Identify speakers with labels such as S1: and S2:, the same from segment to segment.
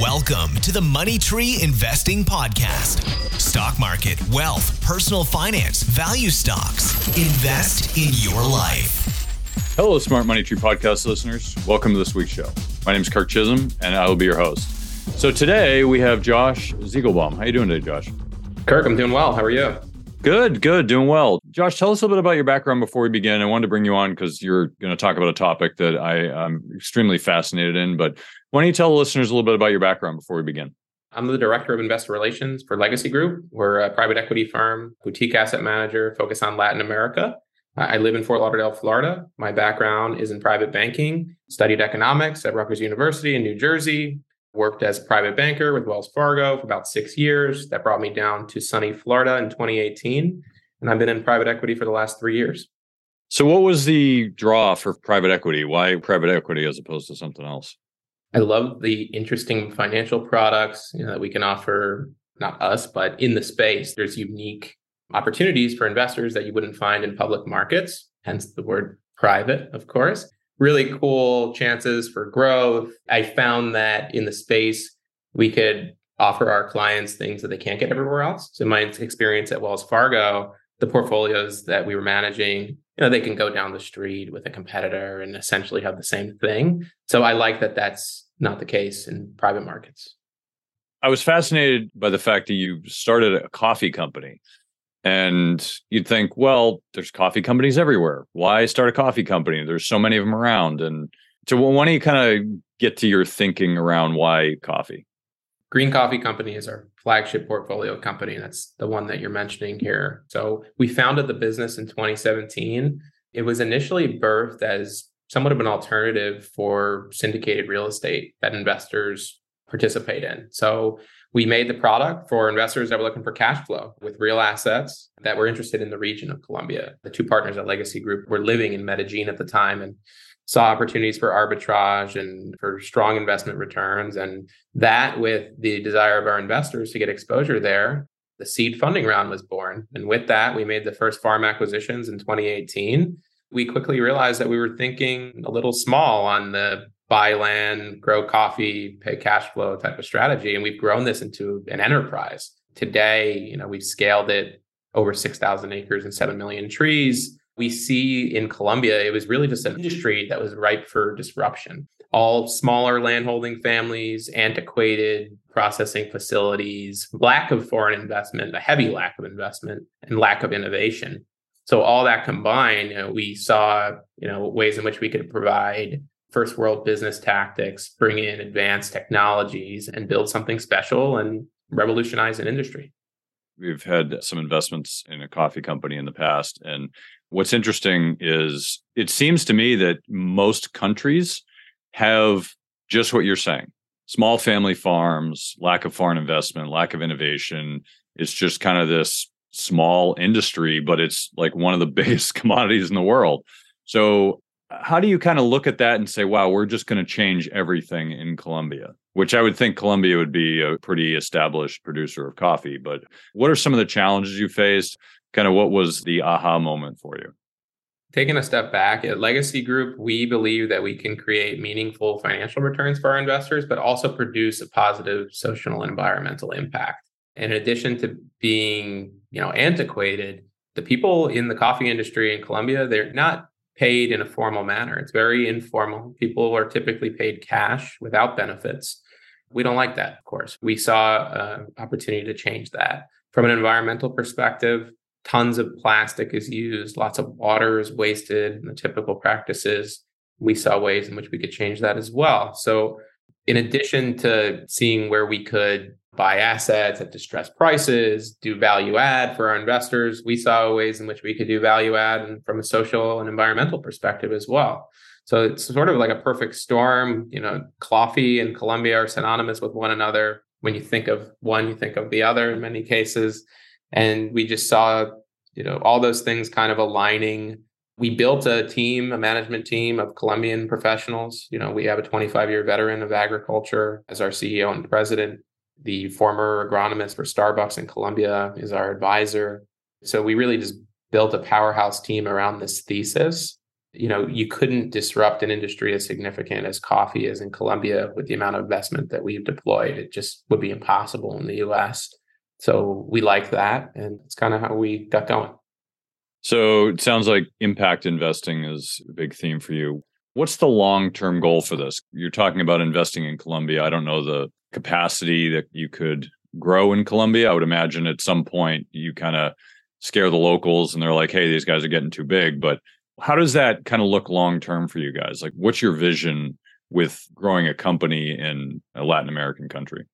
S1: Welcome to the Money Tree Investing Podcast. Stock market, wealth, personal finance, value stocks. Invest in your life.
S2: Hello, Smart Money Tree Podcast listeners. Welcome to this week's show. My name is Kirk Chisholm, and I will be your host. So today we have Josh Ziegelbaum. How you doing today, Josh?
S3: Kirk, I'm doing well. How are you?
S2: Good, good, doing well. Josh, tell us a little bit about your background before we begin. I wanted to bring you on because you're going to talk about a topic that I am extremely fascinated in. But why don't you tell the listeners a little bit about your background before we begin?
S3: I'm the director of investor relations for Legacy Group. We're a private equity firm, boutique asset manager focused on Latin America. I live in Fort Lauderdale, Florida. My background is in private banking, studied economics at Rutgers University in New Jersey, worked as a private banker with Wells Fargo for about six years. That brought me down to sunny Florida in 2018. And I've been in private equity for the last three years.
S2: So, what was the draw for private equity? Why private equity as opposed to something else?
S3: I love the interesting financial products you know, that we can offer, not us, but in the space. There's unique opportunities for investors that you wouldn't find in public markets, hence the word private, of course. Really cool chances for growth. I found that in the space, we could offer our clients things that they can't get everywhere else. So, my experience at Wells Fargo, the portfolios that we were managing, you know, they can go down the street with a competitor and essentially have the same thing. So I like that that's not the case in private markets.
S2: I was fascinated by the fact that you started a coffee company. And you'd think, well, there's coffee companies everywhere. Why start a coffee company? There's so many of them around. And so, why don't you kind of get to your thinking around why coffee?
S3: Green Coffee Company is our flagship portfolio company. That's the one that you're mentioning here. So, we founded the business in 2017. It was initially birthed as somewhat of an alternative for syndicated real estate that investors participate in. So we made the product for investors that were looking for cash flow with real assets that were interested in the region of Colombia. The two partners at Legacy Group were living in Medellin at the time and saw opportunities for arbitrage and for strong investment returns. And that, with the desire of our investors to get exposure there, the seed funding round was born. And with that, we made the first farm acquisitions in 2018 we quickly realized that we were thinking a little small on the buy land, grow coffee, pay cash flow type of strategy. And we've grown this into an enterprise. Today, you know, we've scaled it over 6,000 acres and 7 million trees. We see in Colombia, it was really just an industry that was ripe for disruption. All smaller landholding families, antiquated processing facilities, lack of foreign investment, a heavy lack of investment, and lack of innovation. So all that combined, you know, we saw, you know, ways in which we could provide first world business tactics, bring in advanced technologies and build something special and revolutionize an industry.
S2: We've had some investments in a coffee company in the past. And what's interesting is it seems to me that most countries have just what you're saying small family farms, lack of foreign investment, lack of innovation. It's just kind of this small industry, but it's like one of the biggest commodities in the world. So, how do you kind of look at that and say, wow, we're just going to change everything in Colombia? Which I would think Colombia would be a pretty established producer of coffee. But what are some of the challenges you faced? Kind of what was the aha moment for you?
S3: Taking a step back at Legacy Group, we believe that we can create meaningful financial returns for our investors, but also produce a positive social and environmental impact in addition to being, you know, antiquated, the people in the coffee industry in Colombia, they're not paid in a formal manner. It's very informal. People are typically paid cash without benefits. We don't like that, of course. We saw an opportunity to change that. From an environmental perspective, tons of plastic is used, lots of water is wasted the typical practices. We saw ways in which we could change that as well. So, in addition to seeing where we could buy assets at distressed prices, do value add for our investors. We saw ways in which we could do value add and from a social and environmental perspective as well. So it's sort of like a perfect storm. You know, coffee and Colombia are synonymous with one another. When you think of one, you think of the other in many cases. And we just saw, you know, all those things kind of aligning. We built a team, a management team of Colombian professionals. You know, we have a 25 year veteran of agriculture as our CEO and president the former agronomist for Starbucks in Colombia is our advisor. So we really just built a powerhouse team around this thesis. you know, you couldn't disrupt an industry as significant as coffee is in Colombia with the amount of investment that we've deployed. It just would be impossible in the US. So we like that. And it's kind of how we got going.
S2: So it sounds like impact investing is a big theme for you. What's the long term goal for this? You're talking about investing in Colombia. I don't know the capacity that you could grow in Colombia. I would imagine at some point you kind of scare the locals and they're like, hey, these guys are getting too big. But how does that kind of look long term for you guys? Like, what's your vision with growing a company in a Latin American country?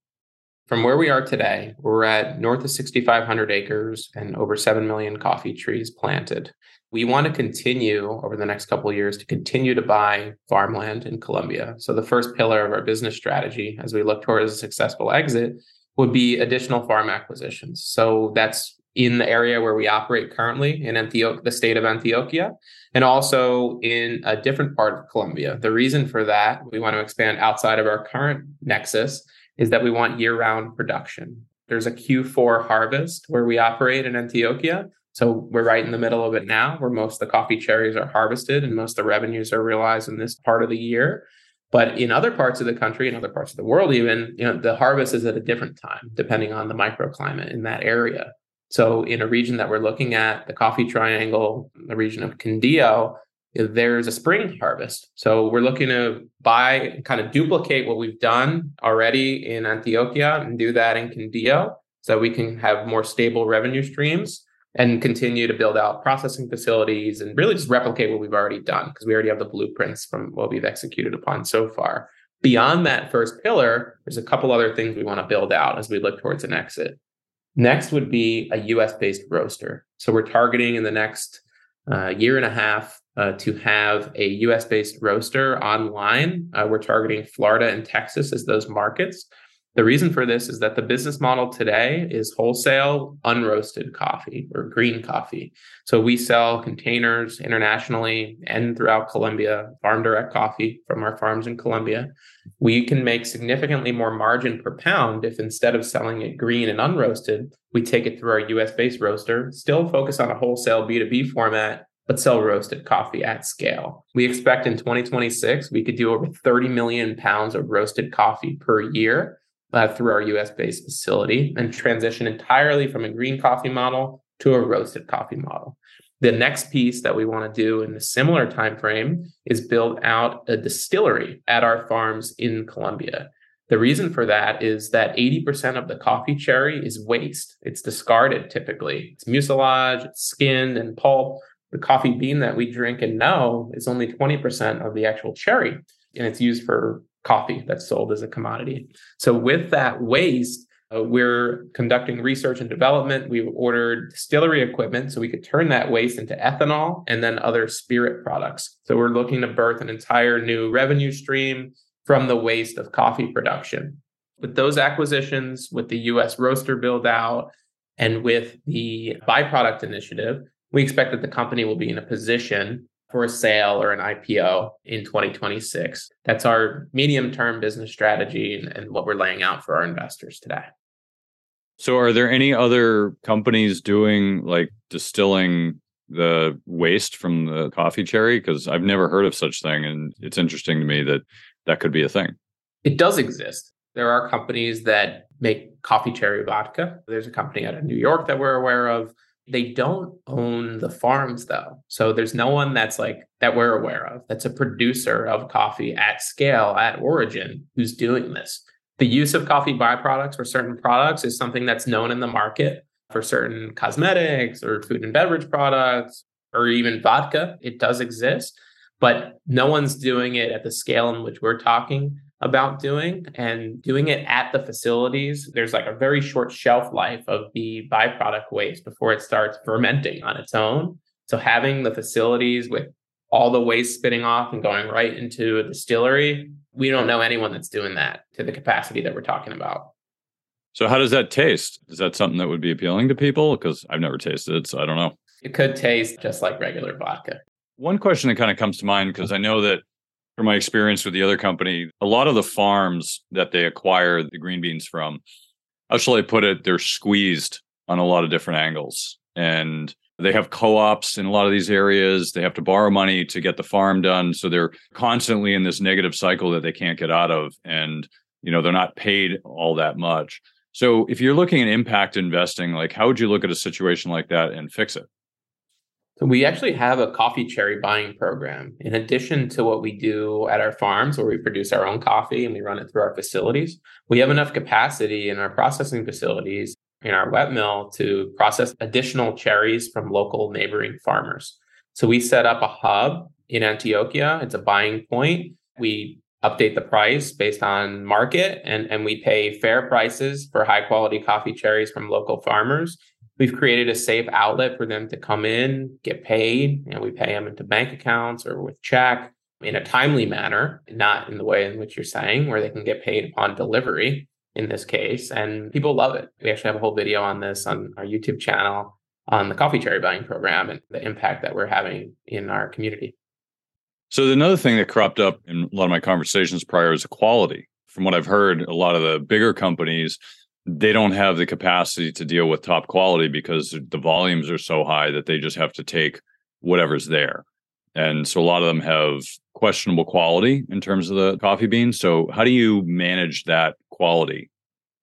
S3: From where we are today, we're at north of 6,500 acres and over 7 million coffee trees planted. We want to continue over the next couple of years to continue to buy farmland in Colombia. So, the first pillar of our business strategy as we look towards a successful exit would be additional farm acquisitions. So, that's in the area where we operate currently in Antioch, the state of Antioquia, and also in a different part of Colombia. The reason for that, we want to expand outside of our current nexus, is that we want year round production. There's a Q4 harvest where we operate in Antioquia. So we're right in the middle of it now, where most of the coffee cherries are harvested and most of the revenues are realized in this part of the year. But in other parts of the country, in other parts of the world, even, you know, the harvest is at a different time, depending on the microclimate in that area. So in a region that we're looking at, the Coffee Triangle, the region of Quindío, there's a spring harvest. So we're looking to buy, kind of duplicate what we've done already in Antioquia and do that in Quindío so we can have more stable revenue streams and continue to build out processing facilities and really just replicate what we've already done because we already have the blueprints from what we've executed upon so far. Beyond that first pillar, there's a couple other things we want to build out as we look towards an exit. Next would be a US based roaster. So we're targeting in the next uh, year and a half uh, to have a US based roaster online. Uh, we're targeting Florida and Texas as those markets. The reason for this is that the business model today is wholesale unroasted coffee or green coffee. So we sell containers internationally and throughout Colombia, farm direct coffee from our farms in Colombia. We can make significantly more margin per pound if instead of selling it green and unroasted, we take it through our US based roaster, still focus on a wholesale B2B format, but sell roasted coffee at scale. We expect in 2026, we could do over 30 million pounds of roasted coffee per year uh, through our US based facility and transition entirely from a green coffee model to a roasted coffee model. The next piece that we want to do in a similar time frame is build out a distillery at our farms in Colombia. The reason for that is that 80% of the coffee cherry is waste. It's discarded typically. It's mucilage, it's skinned and pulp. The coffee bean that we drink and know is only 20% of the actual cherry, and it's used for coffee that's sold as a commodity. So with that waste, uh, we're conducting research and development. We've ordered distillery equipment so we could turn that waste into ethanol and then other spirit products. So we're looking to birth an entire new revenue stream from the waste of coffee production. With those acquisitions, with the US roaster build out, and with the byproduct initiative, we expect that the company will be in a position for a sale or an IPO in 2026. That's our medium term business strategy and, and, what we're laying out for our investors today.
S2: So, are there any other companies doing like distilling the waste from the coffee cherry? Because I've never heard of such thing, and it's interesting to me that that could be a thing.
S3: It does exist. There are companies that make coffee cherry vodka. There's a company out of New York that we're aware of they don't own the farms though. So there's no one that's like that we're aware of that's a producer of coffee at scale, at origin, who's doing this. The use of coffee byproducts for certain products is something that's known in the market for certain cosmetics or food and beverage products or even vodka. It does exist, but no one's doing it at the scale in which we're talking about doing and doing it at the facilities. There's like a very short shelf life of the byproduct waste before it starts fermenting on its own. So having the facilities with all the waste spitting off and going right into a distillery, we don't know anyone that's doing that to the capacity that we're talking about.
S2: So how does that taste? Is that something that would be appealing to people? Because I've never tasted it, so I don't know.
S3: It could taste just like regular vodka.
S2: One question that kind of comes to mind because I know that from my experience with the other company, a lot of the farms that they acquire the green beans from, how shall I put it? They're squeezed on a lot of different angles. And They have co ops in a lot of these areas. They have to borrow money to get the farm done. So they're constantly in this negative cycle that they can't get out of. And, you know, they're not paid all that much. So if you're looking at impact investing, like how would you look at a situation like that and fix it?
S3: So we actually have a coffee cherry buying program. In addition to what we do at our farms where we produce our own coffee and we run it through our facilities, we have enough capacity in our processing facilities in our wet mill to process additional cherries from local neighboring farmers. So we set up a hub in Antioquia. It's a buying point. We update the price based on market and, and we pay fair prices for high quality coffee cherries from local farmers. We've created a safe outlet for them to come in, get paid, and we pay them into bank accounts or with check in a timely manner, not in the way in which you're saying, where they can get paid upon delivery in this case. And people love it. We actually have a whole video on this on our YouTube channel on the coffee cherry buying program and the impact that we're having in our community.
S2: So another thing that cropped up in a lot of my conversations prior is equality. From what I've heard, a lot of the bigger companies they don't have the capacity to deal with top quality because the volumes are so high that they just have to take whatever's there. And so a lot of them have questionable quality in terms of the coffee beans. So how do you manage that quality?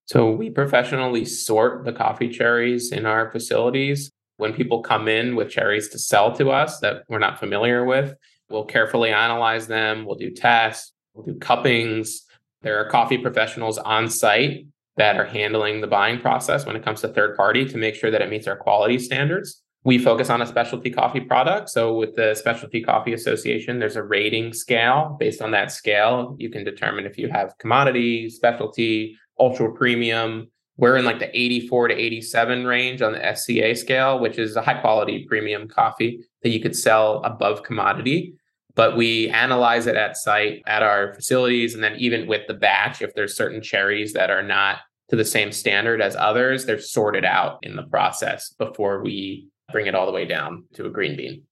S3: So we professionally sort the coffee cherries in our facilities. When people come in with cherries to sell to us that we're not familiar with, We'll carefully analyze them. We'll do tests. We'll do cuppings. There are coffee professionals on site that are handling the buying process when it comes to third party to make sure that it meets our quality standards. We focus on a specialty coffee product. So, with the Specialty Coffee Association, there's a rating scale. Based on that scale, you can determine if you have commodity, specialty, ultra premium. We're in like the 84 to 87 range on the SCA scale, which is a high quality premium coffee that you could sell above commodity but we analyze it at site at our facilities and then even with the batch if there's certain cherries that are not to the same standard as others they're sorted out in the process before we bring it all the way down to a green bean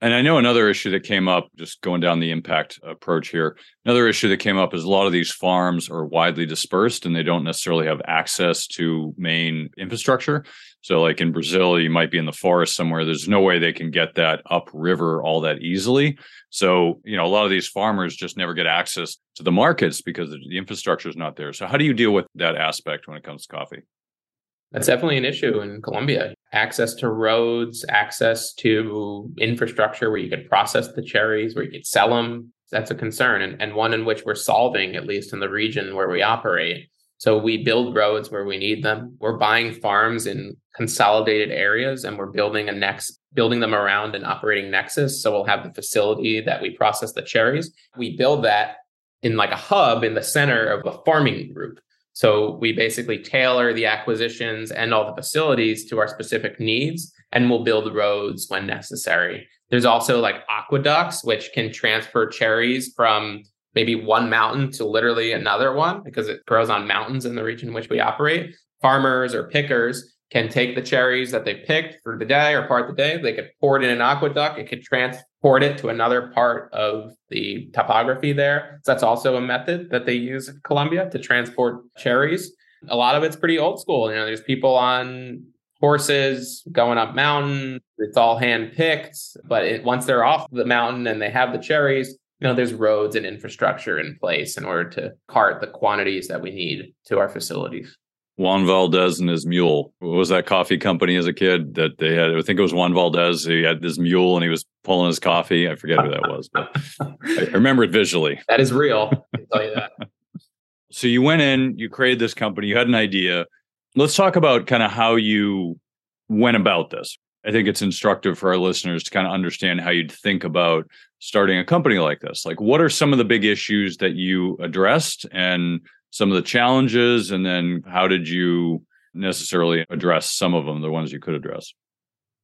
S2: and I know another issue that came up, just going down the impact approach here. Another issue that came up is a lot of these farms are widely dispersed and they don't necessarily have access to main infrastructure. So, like in Brazil, you might be in the forest somewhere. There's no way they can get that upriver all that easily. So, you know, a lot of these farmers just never get access to the markets because the infrastructure is not there. So, how do you deal with that aspect when it comes to coffee?
S3: That's definitely an issue in Colombia. Access to roads, access to infrastructure where you could process the cherries, where you could sell them. That's a concern and, and one in which we're solving, at least in the region where we operate. So we build roads where we need them. We're buying farms in consolidated areas and we're building a next building them around an operating nexus. So we'll have the facility that we process the cherries. We build that in like a hub in the center of a farming group. So we basically tailor the acquisitions and all the facilities to our specific needs, and we'll build roads when necessary. There's also like aqueducts, which can transfer cherries from maybe one mountain to literally another one because it grows on mountains in the region in which we operate. Farmers or pickers can take the cherries that they picked for the day or part of the day. They could pour it in an aqueduct. It could transport it to another part of the topography there. So that's also a method that they use in Colombia to transport cherries. A lot of it's pretty old school. You know, there's people on horses going up mountain. It's all hand picked, but it, once they're off the mountain and they have the cherries, you know, there's roads and infrastructure in place in order to cart the quantities that we need to our facilities.
S2: Juan Valdez and his mule. What was that coffee company as a kid that they had? I think it was Juan Valdez. He had this mule and he was pulling his coffee. I forget who that was, but I remember it visually.
S3: That is real. I tell you that.
S2: so you went in, you created this company, you had an idea. Let's talk about kind of how you went about this. I think it's instructive for our listeners to kind of understand how you'd think about starting a company like this. Like, what are some of the big issues that you addressed and some of the challenges and then how did you necessarily address some of them the ones you could address?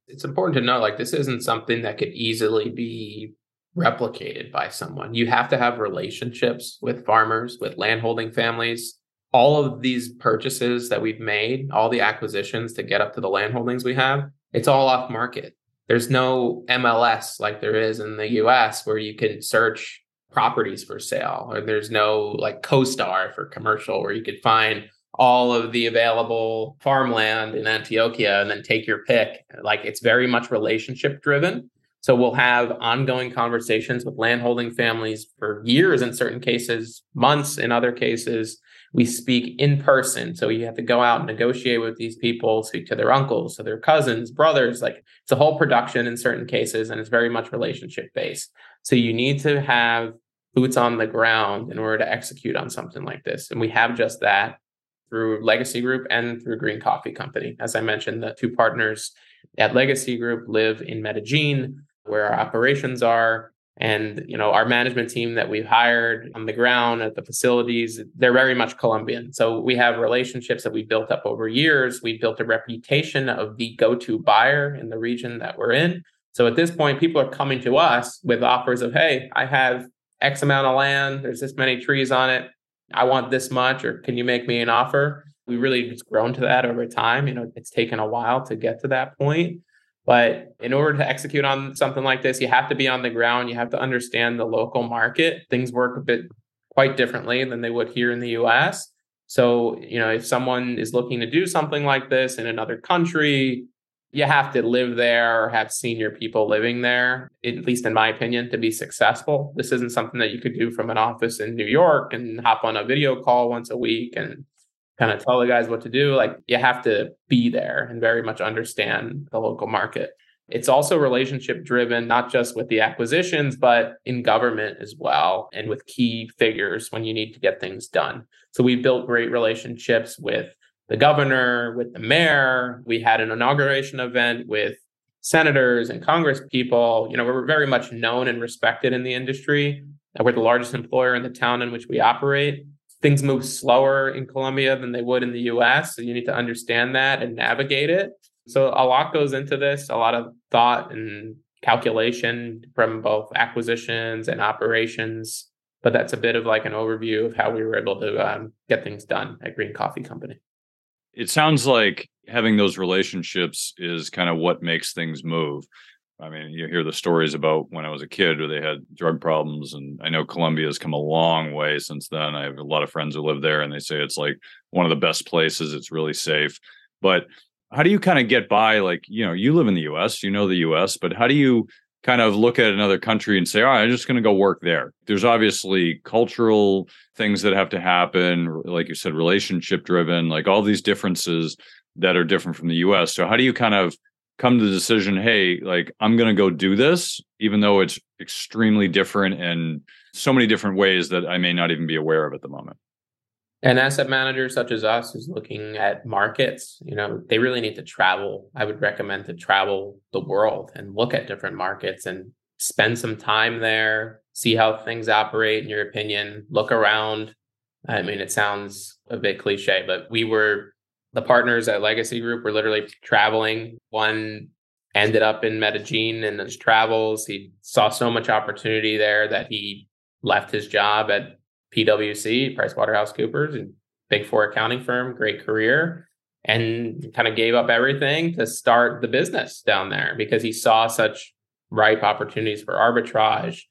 S3: It's important to know like this isn't something that could easily be replicated by someone. You have to have relationships with farmers with landholding families. All of these purchases that we've made all the acquisitions to get up to the landholdings we have it's all off market. There's no mls like there is in the us where you can search properties for sale or there's no like CoStar for commercial where you could find all of the available farmland in Antioquia and then take your pick. Like it's very much relationship driven. So we'll have ongoing conversations with landholding families for years in certain cases, months in other cases. We speak in person. So you have to go out and negotiate with these people, speak to their uncles, to their cousins, brothers. Like it's a whole production in certain cases, and it's very much relationship based. So you need to have boots on the ground in order to execute on something like this. And we have just that through Legacy Group and through Green Coffee Company. As I mentioned, the two partners at Legacy Group live in Medellin where our operations are and you know our management team that we've hired on the ground at the facilities they're very much colombian so we have relationships that we built up over years we built a reputation of the go-to buyer in the region that we're in so at this point people are coming to us with offers of hey i have x amount of land there's this many trees on it i want this much or can you make me an offer we really just grown to that over time you know it's taken a while to get to that point but in order to execute on something like this, you have to be on the ground. You have to understand the local market. Things work a bit quite differently than they would here in the US. So, you know, if someone is looking to do something like this in another country, you have to live there or have senior people living there, at least in my opinion, to be successful. This isn't something that you could do from an office in New York and hop on a video call once a week and kind of tell the guys what to do. Like you have to be there and very much understand the local market. It's also relationship driven, not just with the acquisitions, but in government as well, and with key figures when you need to get things done. So we built great relationships with the governor, with the mayor. We had an inauguration event with senators and congress people. You know, we're very much known and respected in the industry. We're the largest employer in the town in which we operate things move slower in Colombia than they would in the US. So you need to understand that and navigate it. So a lot goes into this, a lot of thought and calculation from both acquisitions and operations. But that's a bit of like an overview of how we were able to um, get things done at Green Coffee Company.
S2: It sounds like having those relationships is kind of what makes things move. I mean, you hear the stories about when I was a kid where they had drug problems, and I know Colombia has come a long way since then. I have a lot of friends who live there, and they say it's like one of the best places. It's really safe. But how do you kind of get by? Like, you know, you live in the US, you know the US, but how do you kind of look at another country and say, all right, I'm just going to go work there? There's obviously cultural things that have to happen, like you said, relationship driven, like all these differences that are different from the US. So, how do you kind of come to the decision hey like i'm going to go do this even though it's extremely different and so many different ways that i may not even be aware of at the moment
S3: an asset manager such as us is looking at markets you know they really need to travel i would recommend to travel the world and look at different markets and spend some time there see how things operate in your opinion look around i mean it sounds a bit cliche but we were the partners at Legacy Group were literally traveling. One ended up in Medellin in his travels. He saw so much opportunity there that he left his job at PwC, PricewaterhouseCoopers, and big four accounting firm, great career, and kind of gave up everything to start the business down there because he saw such ripe opportunities for arbitrage,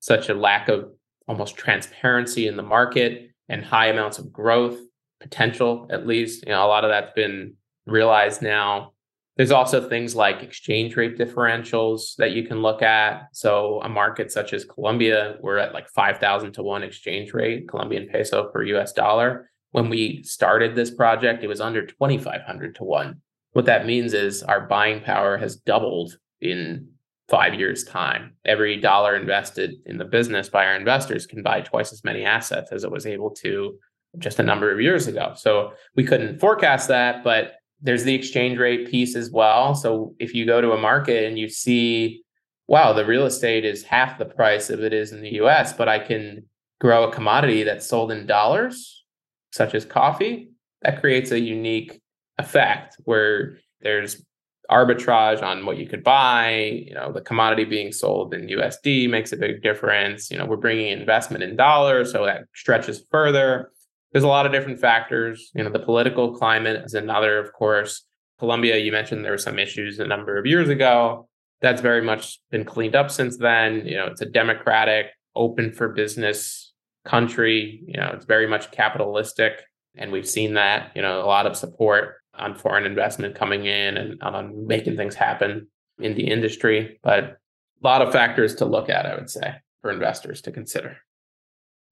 S3: such a lack of almost transparency in the market and high amounts of growth potential, at least. You know, a lot of that's been realized now. There's also things like exchange rate differentials that you can look at. So, a market such as Colombia, we're at like 5,000 to 1 exchange rate, Colombian peso per US dollar. When we started this project, it was under 2,500 to 1. What that means is our buying power has doubled in five years' time. Every dollar invested in the business by our investors can buy twice as many assets as it was able to just a number of years ago. So we couldn't forecast that, but there's the exchange rate piece as well. So if you go to a market and you see, wow, the real estate is half the price of it is in the US, but I can grow a commodity that's sold in dollars, such as coffee, that creates a unique effect where there's arbitrage on what you could buy you know the commodity being sold in usd makes a big difference you know we're bringing investment in dollars so that stretches further there's a lot of different factors. You know, the political climate is another, of course. Colombia, you mentioned there were some issues a number of years ago. That's very much been cleaned up since then. You know, it's a democratic, open for business country. You know, it's very much capitalistic. And we've seen that, you know, a lot of support on foreign investment coming in and on making things happen in the industry. But a lot of factors to look at, I would say, for investors to consider.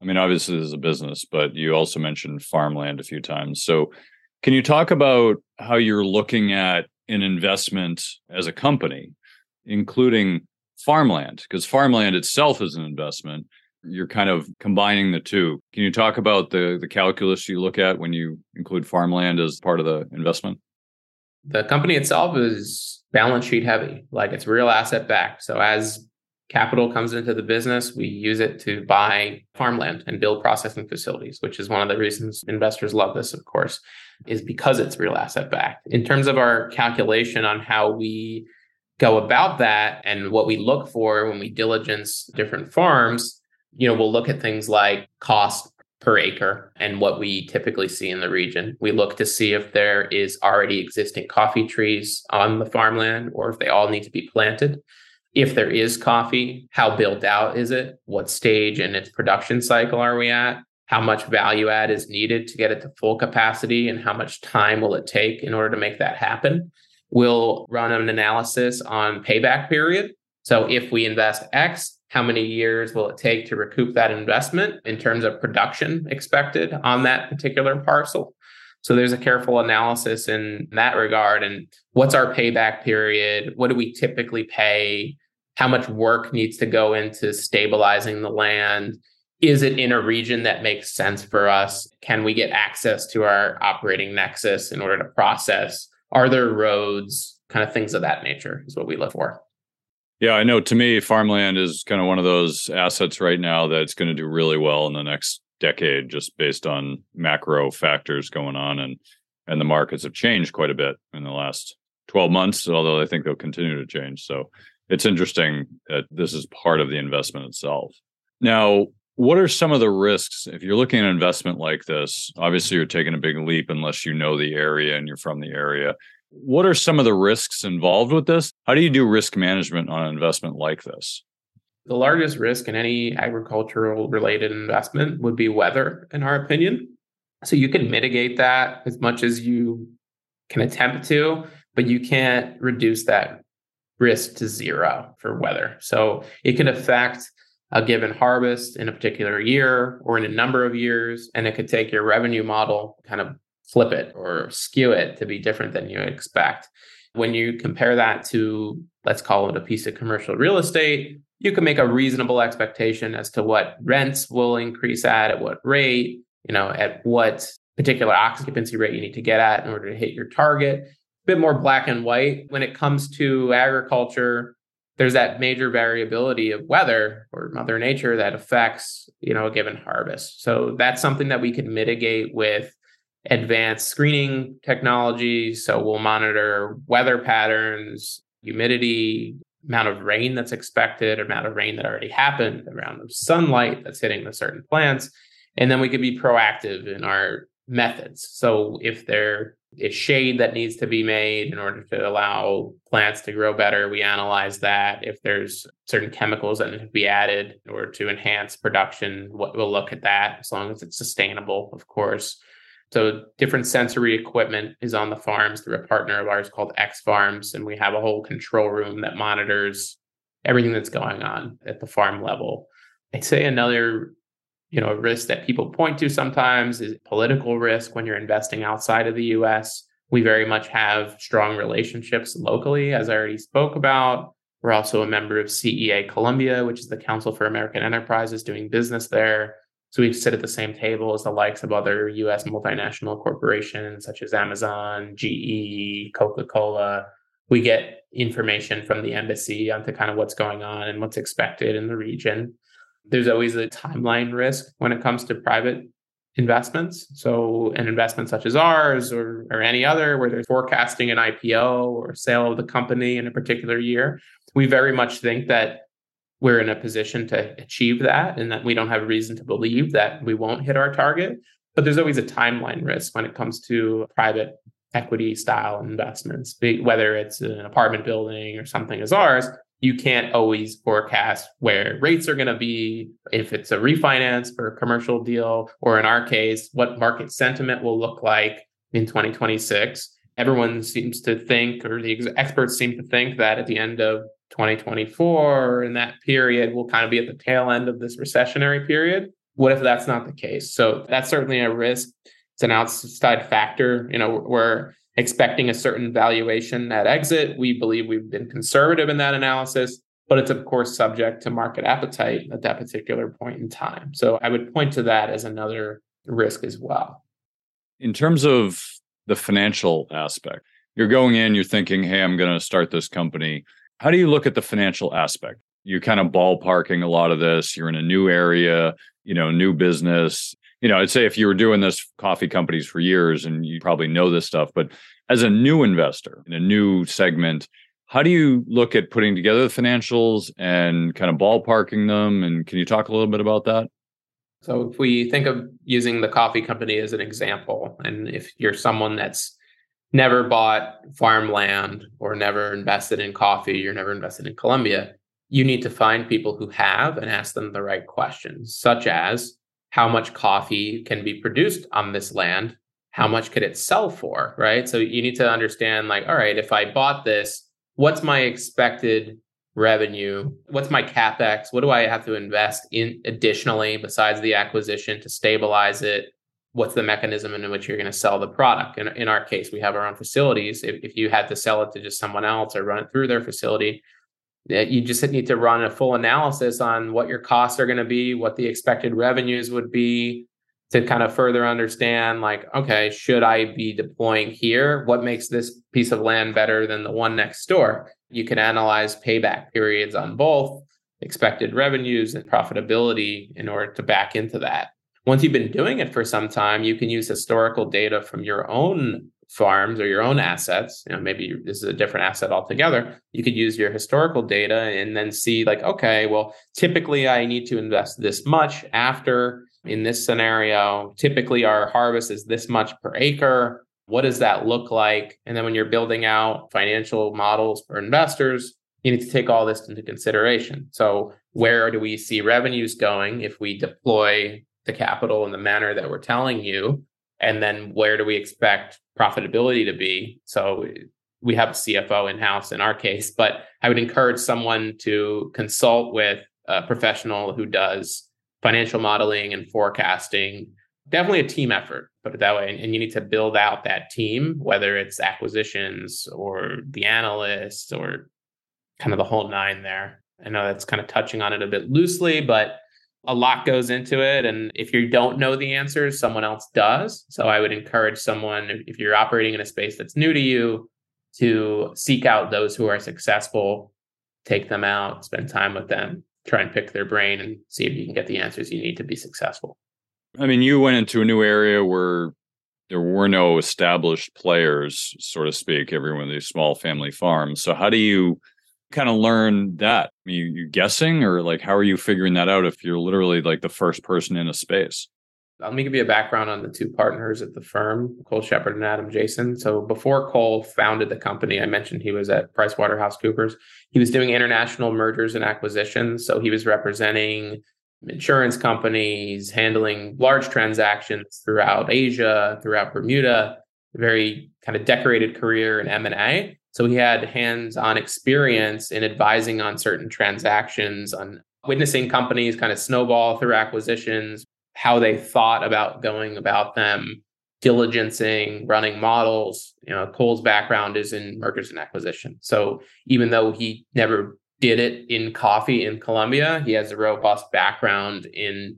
S2: I mean, obviously, this is a business, but you also mentioned farmland a few times. So, can you talk about how you're looking at an investment as a company, including farmland? Because farmland itself is an investment. You're kind of combining the two. Can you talk about the the calculus you look at when you include farmland as part of the investment?
S3: The company itself is balance sheet heavy, like it's real asset backed. So as capital comes into the business, we use it to buy farmland and build processing facilities, which is one of the reasons investors love this, of course, is because it's real asset backed. In terms of our calculation on how we go about that and what we look for when we diligence different farms, you know, we'll look at things like cost per acre and what we typically see in the region. We look to see if there is already existing coffee trees on the farmland or if they all need to be planted if there is coffee, how built out is it? What stage in its production cycle are we at? How much value add is needed to get it to full capacity? And how much time will it take in order to make that happen? We'll run an analysis on payback period. So if we invest X, how many years will it take to recoup that investment in terms of production expected on that particular parcel? So there's a careful analysis in that regard. And what's our payback period? What do we typically pay? How much work needs to go into stabilizing the land. Is it in a region that makes sense for us? Can we get access to our operating nexus in order to process? Are there roads? Kind of things of that nature is what we look for.
S2: Yeah i know. To me farmland is kind of one of those assets right now that's going to do really well in the next decade just based on macro factors going on and and the markets have changed quite a bit in the last 12 months although i think they'll continue to change. So it's interesting that this is part of the investment itself. Now, what are some of the risks if you're looking at an investment like this? Obviously, you're taking a big leap unless you know the area and you're from the area. What are some of the risks involved with this? How do you do risk management on an investment like this?
S3: The largest risk in any agricultural related investment would be weather, in our opinion. So you can mitigate that as much as you can attempt to, but you can't reduce that risk to zero for weather. So it can affect a given harvest in a particular year or in a number of years, and it could take your revenue model, kind of flip it or skew it to be different than you expect. When you compare that to, let's call it a piece of commercial real estate, you can make a reasonable expectation as to what rents will increase at, at what rate, you know, at what particular occupancy rate you need to get at in order to hit your target bit more black and white. When it comes to agriculture there's that major variability of weather or mother nature that affects you know a given harvest. So that's something that we can mitigate with advanced screening technology. so we'll monitor weather patterns humidity amount of rain that's expected amount of rain that already happened amount of sunlight that's hitting the certain plants. And then we could be proactive in our methods. So if there is shade that needs to be made in order to allow plants to grow better. We analyze that. If there's certain chemicals that need to be added in order to enhance production, we'll look at that as long as it's sustainable, of course. So different sensory equipment is on the farms through a partner of ours called X Farms, and we have a whole control room that monitors everything that's going on at the farm level. I'd say another you know, a risk that people point to sometimes is political risk when you're investing outside of the US. We very much have strong relationships locally, as I already spoke about. We're also a member of CEA Colombia, which is the Council for American Enterprises doing business there. So we sit at the same table as the likes of other US multinational corporations such as Amazon, GE, Coca Cola. We get information from the embassy onto kind of what's going on and what's expected in the region. There's always a timeline risk when it comes to private investments. So, an investment such as ours or, or any other where they're forecasting an IPO or sale of the company in a particular year, we very much think that we're in a position to achieve that and that we don't have reason to believe that we won't hit our target. But there's always a timeline risk when it comes to private equity style investments, whether it's an apartment building or something as ours you can't always forecast where rates are going to be, if it's a refinance for a commercial deal, or in our case, what market sentiment will look like in 2026. Everyone seems to think, or the experts seem to think, that at the end of 2024, in that period, we'll kind of be at the tail end of this recessionary period. What if that's not the case? So that's certainly a risk. It's an outside factor. You know, we're expecting a certain valuation at exit. We believe we've been conservative in that analysis, but it's of course subject to market appetite at that particular point in time. So I would point to that as another risk as well.
S2: In terms of the financial aspect, you're going in, you're thinking, hey, I'm going to start this company. How do you look at the financial aspect? You're kind of ballparking a lot of this. You're in a new area, you know, new business you know, I'd say if you were doing this coffee companies for years and you probably know this stuff, but as a new investor in a new segment, how do you look at putting together the financials and kind of ballparking them? And can you talk a little bit about that?
S3: So, if we think of using the coffee company as an example, and if you're someone that's never bought farmland or never invested in coffee, you're never invested in Colombia, you need to find people who have and ask them the right questions, such as how much coffee can be produced on this land how much could it sell for right? So you need to understand like all right if i bought this what's my expected revenue? What's my capex? What do i have to invest in additionally besides the acquisition to stabilize it? What's the mechanism in which you're going to sell the product? In, in our case we have our own facilities. If, if you had to sell it to just someone else or run it through their facility you just need to run a full analysis on what your costs are going to be, what the expected revenues would be to kind of further understand like okay, should I be deploying here? What makes this piece of land better than the one next door? You can analyze payback periods on both expected revenues and profitability in order to back into that. Once you've been doing it for some time, you can use historical data from your own farms or your own assets, you know, maybe this is a different asset altogether, you could use your historical data and then see like, okay, well, typically I need to invest this much after in this scenario, typically our harvest is this much per acre. What does that look like? And then when you're building out financial models for investors, you need to take all this into consideration. So, where do we see revenues going if we deploy the capital in the manner that we're telling you? And then where do we expect profitability to be. So we have a CFO in house in our case, but I would encourage someone to consult with a professional who does financial modeling and forecasting. Definitely a team effort, put it that way. And you need to build out that team, whether it's acquisitions or the analysts or kind of the whole nine there. I know that's kind of touching on it a bit loosely, but a lot goes into it. And if you don't know the answers, someone else does. So I would encourage someone, if you're operating in a space that's new to you, to seek out those who are successful, take them out, spend time with them, try and pick their brain and see if you can get the answers you need to be successful.
S2: I mean, you went into a new area where there were no established players, so to speak, everyone these small family farms. So how do you kind of learn that? Mean, you, you guessing or like how are you figuring that out if you're literally like the first person in a space?
S3: Um, let me give you a background on the two partners at the firm, Cole Shepard and Adam Jason. So before Cole founded the company, I mentioned he was at PricewaterhouseCoopers. He was doing international mergers and acquisitions. So he was representing insurance companies, handling large transactions throughout Asia, throughout Bermuda, very kind of decorated career in M&A. So he had hands on experience in advising on certain transactions, on witnessing companies kind of snowball through acquisitions, how they thought about going about them, diligencing, running models. You know, Cole's background is in mergers and acquisition. So even though he never did it in coffee in Colombia, he has a robust background in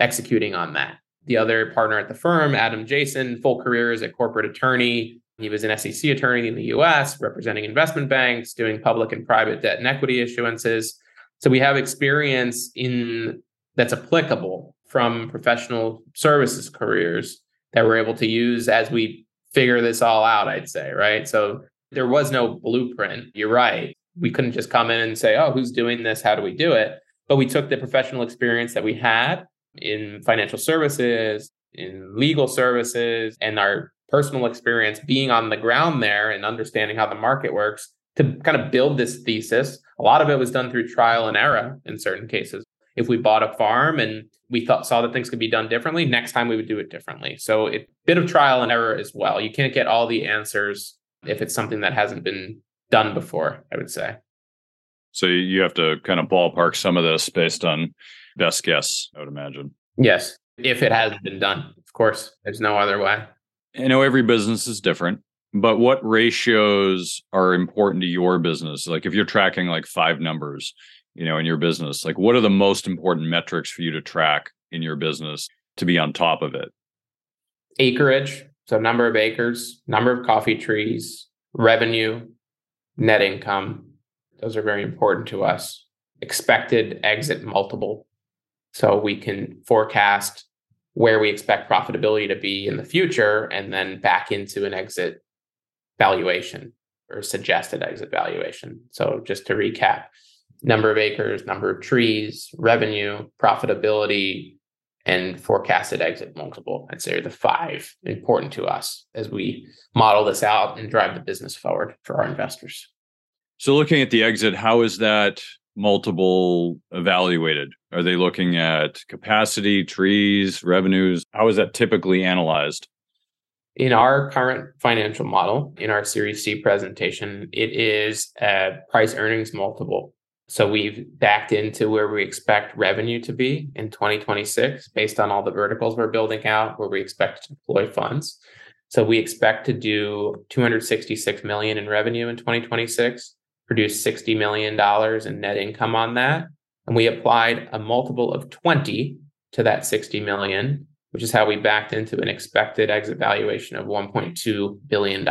S3: executing on that. The other partner at the firm, Adam Jason, full career as a corporate attorney, he was an SEC attorney in the US, representing investment banks, doing public and private debt and equity issuances. So we have experience in that's applicable from professional services careers that we're able to use as we figure this all out, I'd say, right? So there was no blueprint. You're right. We couldn't just come in and say, oh, who's doing this? How do we do it? But we took the professional experience that we had in financial services, in legal services, and our personal experience being on the ground there and understanding how the market works to kind of build this thesis. A lot of it was done through trial and error in certain cases. If we bought a farm and we thought saw that things could be done differently, next time we would do it differently. So a bit of trial and error as well. You can't get all the answers if it's something that hasn't been done before, I would say.
S2: So you have to kind of ballpark some of this based on best guess, I would imagine.
S3: Yes, if it hasn't been done. Of course, there's no other way.
S2: I know every business is different, but what ratios are important to your business? Like if you're tracking like five numbers, you know, in your business, like what are the most important metrics for you to track in your business to be on top of it?
S3: Acreage, so number of acres, number of coffee trees, revenue, net income. Those are very important to us. Expected exit multiple. So we can forecast where we expect profitability to be in the future and then back into an exit valuation or suggested exit valuation. So just to recap, number of acres, number of trees, revenue, profitability, and forecasted exit multiple. I'd say are the five important to us as we model this out and drive the business forward for our investors.
S2: So, looking at the exit, how is that multiple evaluated? Are they looking at capacity, trees, revenues? How is that typically analyzed?
S3: In our current financial model, in our Series C presentation, it is a price earnings multiple. So we've backed into where we expect revenue to be in 2026 based on all the verticals we're building out, where we expect to deploy funds. So we expect to do 266 million in revenue in 2026 produced $60 million in net income on that. And we applied a multiple of 20 to that 60 million, which is how we backed into an expected exit valuation of $1.2 billion.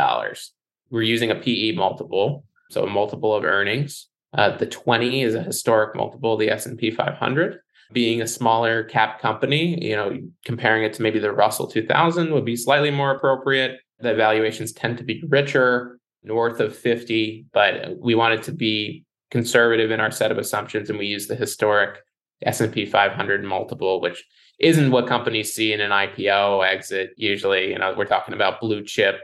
S3: We're using a PE multiple, so a multiple of earnings. Uh, the 20 is a historic multiple of the S&P 500. Being a smaller cap company, you know, comparing it to maybe the Russell 2000 would be slightly more appropriate. The valuations tend to be richer north of 50, but we wanted to be conservative in our set of assumptions and we use the historic S&P 500 multiple which isn't what companies see in an IPO exit usually. You know we're talking about blue chip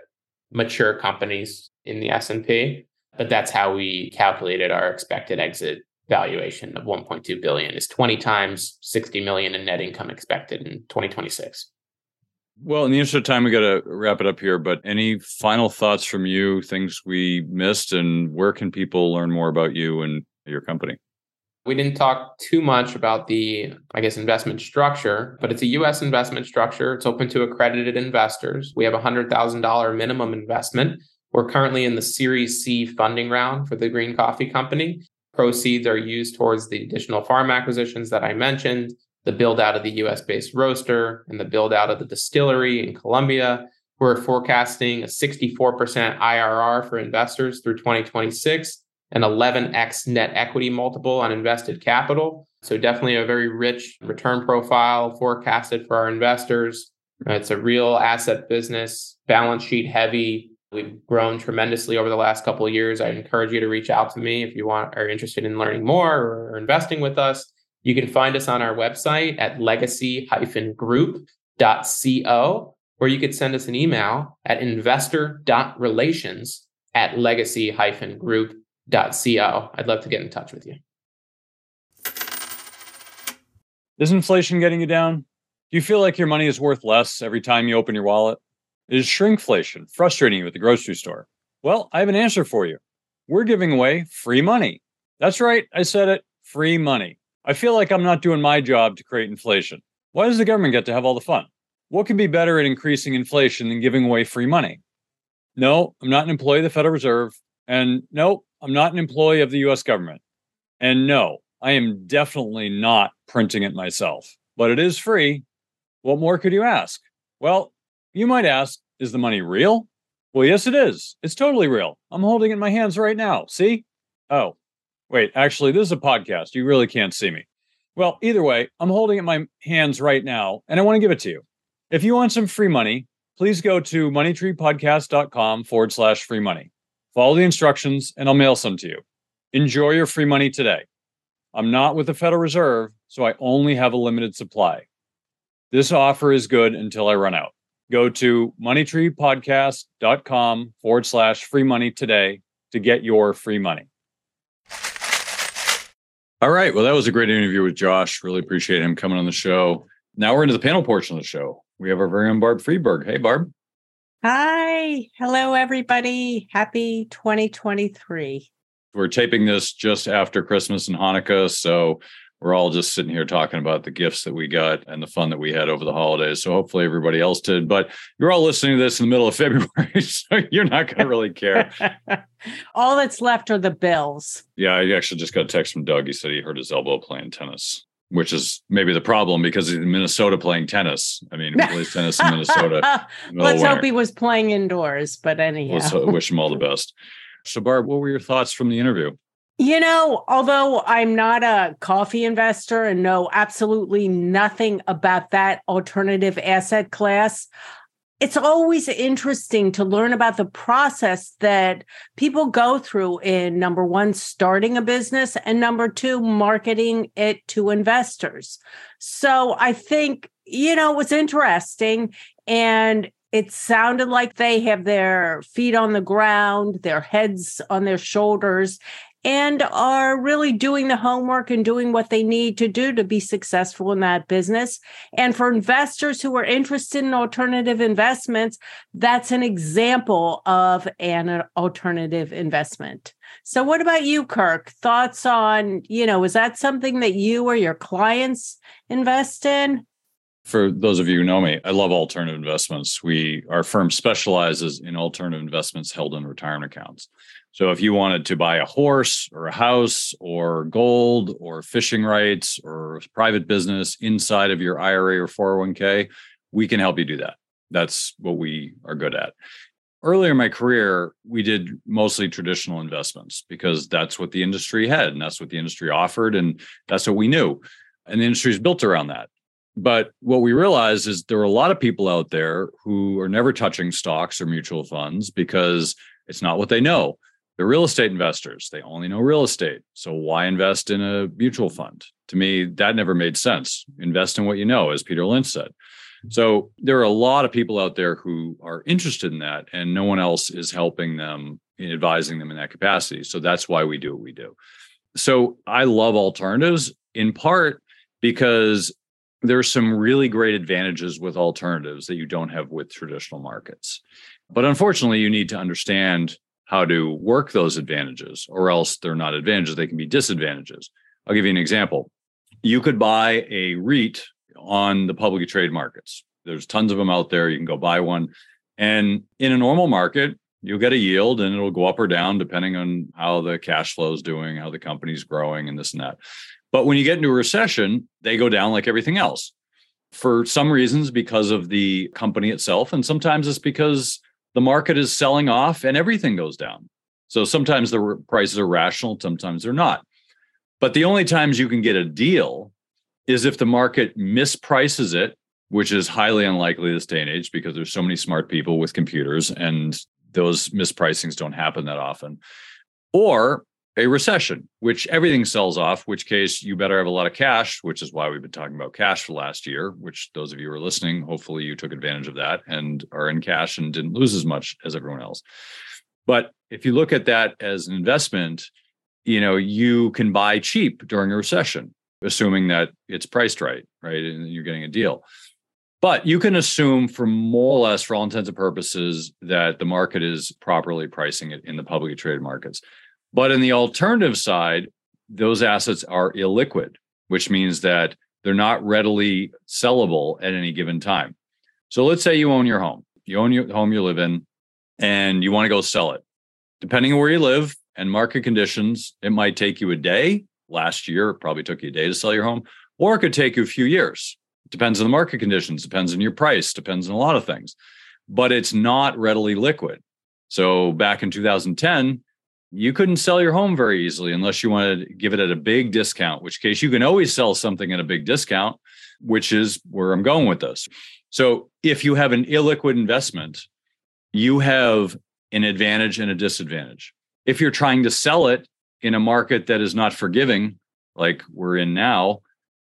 S3: mature companies in the S&P but that's how we calculated our expected exit valuation of 1.2 billion is 20 times 60 million in net income expected in 2026
S2: well, in the interest of time, we got to wrap it up here. But any final thoughts from you, things we missed, and where can people learn more about you and your company?
S3: We didn't talk too much about the, I guess, investment structure, but it's a US investment structure. It's open to accredited investors. We have a $100,000 minimum investment. We're currently in the Series C funding round for the Green Coffee Company. Proceeds are used towards the additional farm acquisitions that I mentioned, the build out of the US based roaster and the build out of the distillery in Colombia. We're forecasting a 64% IRR for investors through 2026, an 11x net equity multiple on invested capital. So, definitely a very rich return profile forecasted for our investors. It's a real asset business, balance sheet heavy. We've grown tremendously over the last couple of years. I encourage you to reach out to me if you want are interested in learning more or investing with us. You can find us on our website at legacy-group.co, or you could send us an email at investor.relations at legacy-group.co. I'd love to get in touch with you.
S2: Is inflation getting you down? Do you feel like your money is worth less every time you open your wallet? Is shrinkflation frustrating you at the grocery store? Well, I have an answer for you. We're giving away free money. That's right, I said it free money. I feel like I'm not doing my job to create inflation. Why does the government get to have all the fun? What can be better at increasing inflation than giving away free money? No, I'm not an employee of the Federal Reserve. And no, I'm not an employee of the US government. And no, I am definitely not printing it myself. But it is free. What more could you ask? Well, you might ask, is the money real? Well, yes, it is. It's totally real. I'm holding it in my hands right now. See? Oh, Wait, actually, this is a podcast. You really can't see me. Well, either way, I'm holding it in my hands right now, and I want to give it to you. If you want some free money, please go to moneytreepodcast.com forward slash free money. Follow the instructions, and I'll mail some to you. Enjoy your free money today. I'm not with the Federal Reserve, so I only have a limited supply. This offer is good until I run out. Go to moneytreepodcast.com forward slash free money today to get your free money. All right. Well, that was a great interview with Josh. Really appreciate him coming on the show. Now we're into the panel portion of the show. We have our very own Barb Friedberg. Hey, Barb.
S4: Hi. Hello, everybody. Happy 2023.
S2: We're taping this just after Christmas and Hanukkah. So we're all just sitting here talking about the gifts that we got and the fun that we had over the holidays. So hopefully everybody else did. But you're all listening to this in the middle of February, so you're not going to really care.
S4: all that's left are the bills.
S2: Yeah, I actually just got a text from Doug. He said he hurt his elbow playing tennis. Which is maybe the problem because he's in Minnesota playing tennis. I mean, he plays tennis in Minnesota.
S4: Let's hope he was playing indoors, but anyhow.
S2: Let's wish him all the best. So, Barb, what were your thoughts from the interview?
S4: You know, although I'm not a coffee investor and know absolutely nothing about that alternative asset class, it's always interesting to learn about the process that people go through in number one, starting a business, and number two, marketing it to investors. So I think, you know, it was interesting. And it sounded like they have their feet on the ground, their heads on their shoulders, and are really doing the homework and doing what they need to do to be successful in that business. And for investors who are interested in alternative investments, that's an example of an alternative investment. So what about you, Kirk? Thoughts on, you know, is that something that you or your clients invest in?
S2: For those of you who know me, I love alternative investments. We our firm specializes in alternative investments held in retirement accounts. So if you wanted to buy a horse or a house or gold or fishing rights or private business inside of your IRA or 401k, we can help you do that. That's what we are good at. Earlier in my career, we did mostly traditional investments because that's what the industry had and that's what the industry offered and that's what we knew. And the industry is built around that. But what we realized is there are a lot of people out there who are never touching stocks or mutual funds because it's not what they know they're real estate investors. They only know real estate. So why invest in a mutual fund? To me, that never made sense. Invest in what you know, as Peter Lynch said. So there are a lot of people out there who are interested in that, and no one else is helping them, in advising them in that capacity. So that's why we do what we do. So I love alternatives in part because there's some really great advantages with alternatives that you don't have with traditional markets. But unfortunately, you need to understand how to work those advantages, or else they're not advantages, they can be disadvantages. I'll give you an example. You could buy a REIT on the publicly traded markets. There's tons of them out there. You can go buy one. And in a normal market, you'll get a yield and it'll go up or down depending on how the cash flow is doing, how the company's growing, and this and that. But when you get into a recession, they go down like everything else for some reasons because of the company itself. And sometimes it's because the market is selling off and everything goes down. So sometimes the prices are rational, sometimes they're not. But the only times you can get a deal is if the market misprices it, which is highly unlikely this day and age because there's so many smart people with computers and those mispricings don't happen that often. Or a recession, which everything sells off, which case you better have a lot of cash, which is why we've been talking about cash for last year, which those of you who are listening, hopefully you took advantage of that and are in cash and didn't lose as much as everyone else. But if you look at that as an investment, you know, you can buy cheap during a recession, assuming that it's priced right, right? And you're getting a deal. But you can assume, for more or less, for all intents and purposes, that the market is properly pricing it in the publicly traded markets. But in the alternative side, those assets are illiquid, which means that they're not readily sellable at any given time. So let's say you own your home, you own your home you live in, and you want to go sell it. Depending on where you live and market conditions, it might take you a day. Last year, it probably took you a day to sell your home, or it could take you a few years. It depends on the market conditions, depends on your price, depends on a lot of things, but it's not readily liquid. So back in 2010, you couldn't sell your home very easily unless you wanted to give it at a big discount, which case you can always sell something at a big discount, which is where I'm going with this. So if you have an illiquid investment, you have an advantage and a disadvantage. If you're trying to sell it in a market that is not forgiving, like we're in now,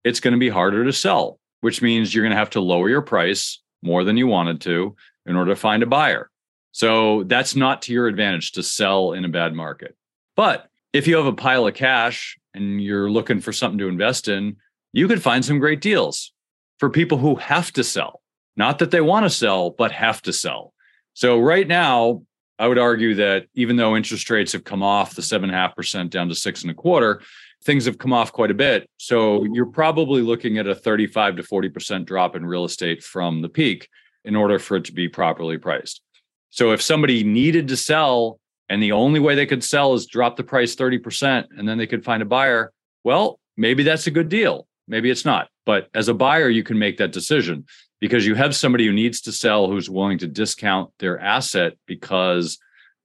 S2: it's going to be harder to sell, which means you're going to have to lower your price more than you wanted to in order to find a buyer. So that's not to your advantage to sell in a bad market. But if you have a pile of cash and you're looking for something to invest in, you could find some great deals for people who have to sell. Not that they want to sell, but have to sell. So right now, I would argue that even though interest rates have come off the seven and a half percent down to six and a quarter, things have come off quite a bit. So you're probably looking at a 35 to 40% drop in real estate from the peak in order for it to be properly priced. So if somebody needed to sell and the only way they could sell is drop the price 30% and then they could find a buyer, well, maybe that's a good deal. Maybe it's not. But as a buyer, you can make that decision because you have somebody who needs to sell who's willing to discount their asset because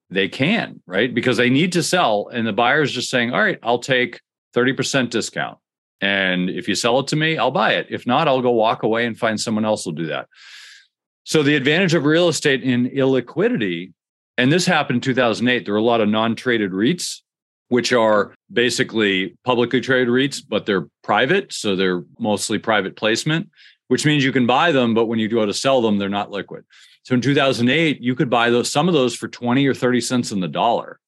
S2: they can, right? Because they need to sell. And the buyer is just saying, all right, I'll take 30% discount. And if you sell it to me, I'll buy it. If not, I'll go walk away and find someone else will do that. So the advantage of real estate in illiquidity, and this happened in 2008, there were a lot of non-traded REITs, which are basically publicly traded REITs, but they're private. So they're mostly private placement, which means you can buy them, but when you go to sell them, they're not liquid. So in 2008, you could buy those some of those for 20 or 30 cents in the dollar.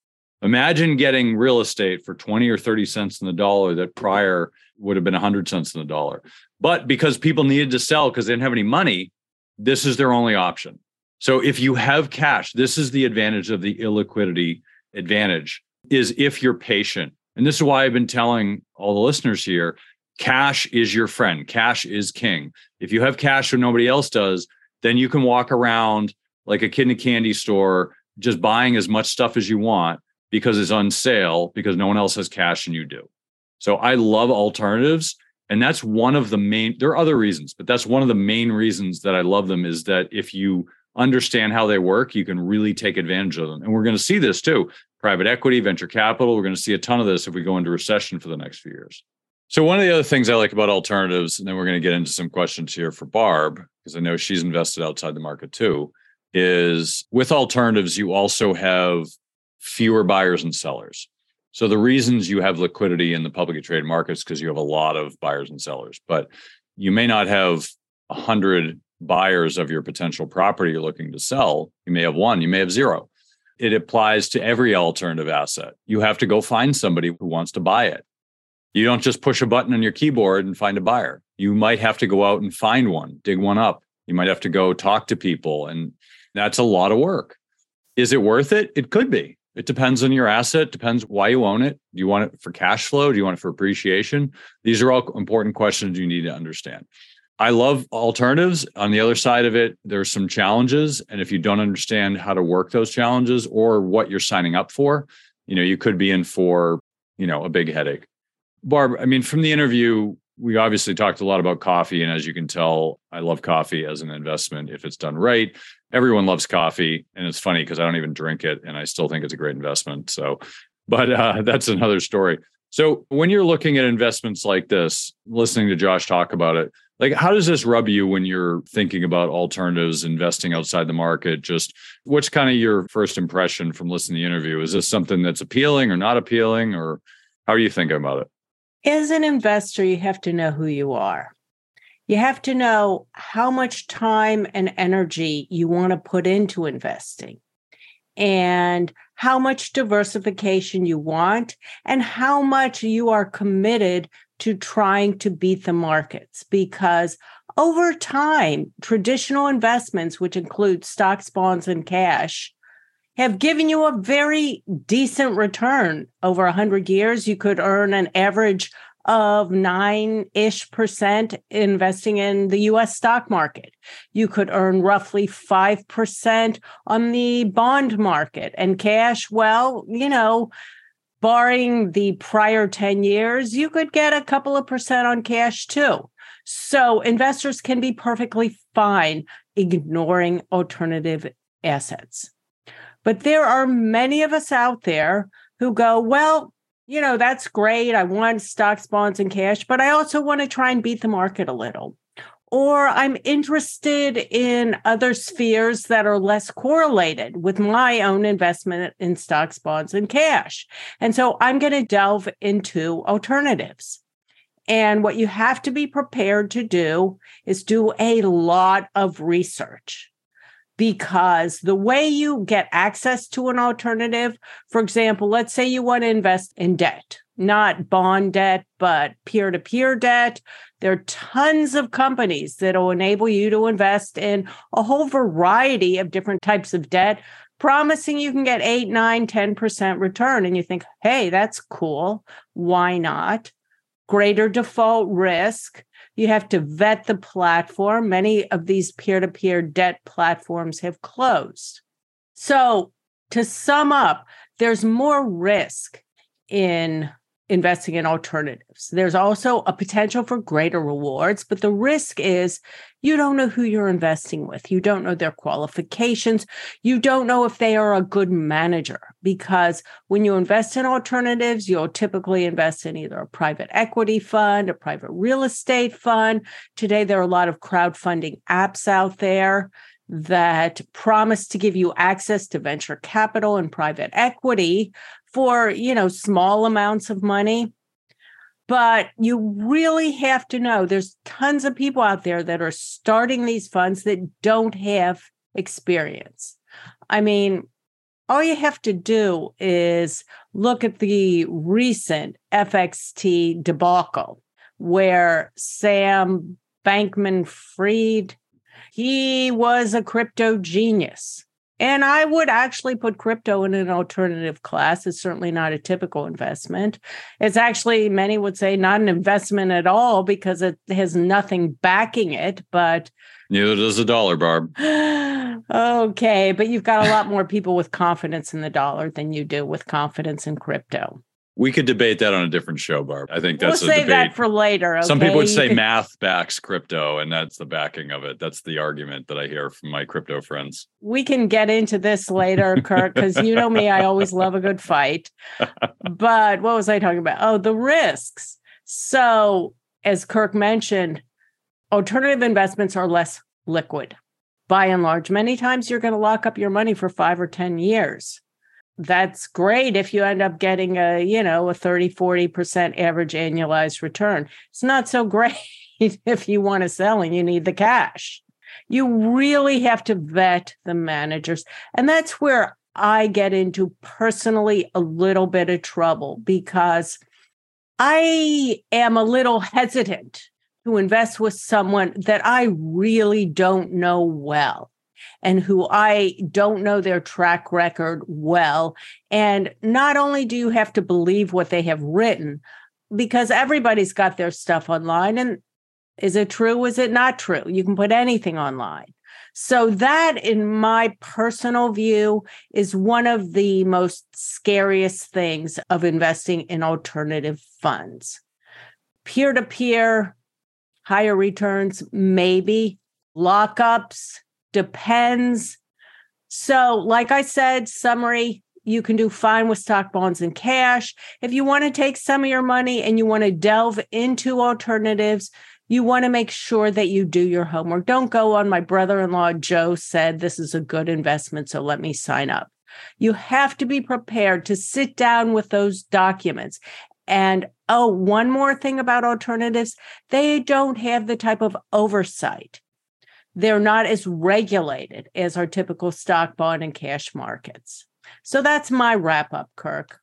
S2: Imagine getting real estate for 20 or 30 cents in the dollar that prior would have been 100 cents in the dollar. But because people needed to sell because they didn't have any money, this is their only option. So if you have cash, this is the advantage of the illiquidity advantage is if you're patient. And this is why I've been telling all the listeners here, cash is your friend. Cash is king. If you have cash when nobody else does, then you can walk around like a kid in a candy store just buying as much stuff as you want because it's on sale because no one else has cash and you do. So I love alternatives. And that's one of the main, there are other reasons, but that's one of the main reasons that I love them is that if you understand how they work, you can really take advantage of them. And we're going to see this too private equity, venture capital. We're going to see a ton of this if we go into recession for the next few years. So, one of the other things I like about alternatives, and then we're going to get into some questions here for Barb, because I know she's invested outside the market too, is with alternatives, you also have fewer buyers and sellers. So the reasons you have liquidity in the publicly traded markets because you have a lot of buyers and sellers, but you may not have a hundred buyers of your potential property you're looking to sell. You may have one, you may have zero. It applies to every alternative asset. You have to go find somebody who wants to buy it. You don't just push a button on your keyboard and find a buyer. You might have to go out and find one, dig one up. You might have to go talk to people, and that's a lot of work. Is it worth it? It could be. It depends on your asset, depends why you own it. Do you want it for cash flow? Do you want it for appreciation? These are all important questions you need to understand. I love alternatives. On the other side of it, there's some challenges. And if you don't understand how to work those challenges or what you're signing up for, you know, you could be in for, you know, a big headache. Barb, I mean, from the interview, we obviously talked a lot about coffee. And as you can tell, I love coffee as an investment if it's done right. Everyone loves coffee and it's funny because i don't even drink it and i still think it's a great investment so. But uh, that's another story. So when you're looking at investments like this listening to josh talk about it like how does this rub you when you're thinking about alternatives investing outside the market? Just what's kind of your first impression from listening to the interview? Is this something that's appealing or not appealing or how are you thinking about it
S4: as an investor you have to know who you are. You have to know how much time and energy you want to put into investing and how much diversification you want and how much you are committed to trying to beat the markets because over time traditional investments which include stocks bonds and cash have given you a very decent return over 100 years you could earn an average of nine ish percent investing in the US stock market. You could earn roughly 5% on the bond market and cash. Well, you know, barring the prior 10 years, you could get a couple of percent on cash too. So investors can be perfectly fine ignoring alternative assets. But there are many of us out there who go, well, you know, that's great. I want stocks, bonds, and cash, but I also want to try and beat the market a little. Or I'm interested in other spheres that are less correlated with my own investment in stocks, bonds, and cash. And so I'm going to delve into alternatives. And what you have to be prepared to do is do a lot of research because the way you get access to an alternative, for example, let's say you want to invest in debt, not bond debt, but peer to peer debt. There are tons of companies that will enable you to invest in a whole variety of different types of debt, promising you can get 8, 9, 10% return. And you think, hey, that's cool. Why not? Greater default risk you have to vet the platform. Many of these peer to peer debt platforms have closed. So, to sum up, there's more risk in investing in alternatives. There's also a potential for greater rewards, but the risk is you don't know who you're investing with. You don't know their qualifications. You don't know if they are a good manager because when you invest in alternatives, you'll typically invest in either a private equity fund, a private real estate fund. Today, there are a lot of crowdfunding apps out there that promise to give you access to venture capital and private equity for, you know, small amounts of money. But you really have to know there's tons of people out there that are starting these funds that don't have experience. I mean, all you have to do is look at the recent FXT debacle where Sam Bankman Fried, he was a crypto genius. And I would actually put crypto in an alternative class. It's certainly not a typical investment. It's actually, many would say, not an investment at all because it has nothing backing it. But
S2: neither does the dollar, Barb.
S4: okay. But you've got a lot more people with confidence in the dollar than you do with confidence in crypto.
S2: We could debate that on a different show, Barb. I think that's
S4: we'll
S2: a
S4: save
S2: debate.
S4: that for later. Okay?
S2: Some people would say math backs crypto, and that's the backing of it. That's the argument that I hear from my crypto friends.
S4: we can get into this later, Kirk, because you know me, I always love a good fight. But what was I talking about? Oh, the risks. So, as Kirk mentioned, alternative investments are less liquid by and large. Many times you're going to lock up your money for five or 10 years. That's great if you end up getting a, you know, a 30, 40% average annualized return. It's not so great if you want to sell and you need the cash you really have to vet the managers. And that's where I get into personally a little bit of trouble because I am a little hesitant to invest with someone that I really don't know well and who I don't know their track record well. And not only do you have to believe what they have written, because everybody's got their stuff online and is it true? Is it not true? You can put anything online. So, that, in my personal view, is one of the most scariest things of investing in alternative funds. Peer to peer, higher returns, maybe. Lockups, depends. So, like I said, summary you can do fine with stock bonds and cash. If you want to take some of your money and you want to delve into alternatives, you want to make sure that you do your homework. Don't go on my brother in law, Joe said this is a good investment, so let me sign up. You have to be prepared to sit down with those documents. And oh, one more thing about alternatives they don't have the type of oversight. They're not as regulated as our typical stock, bond, and cash markets. So that's my wrap up, Kirk.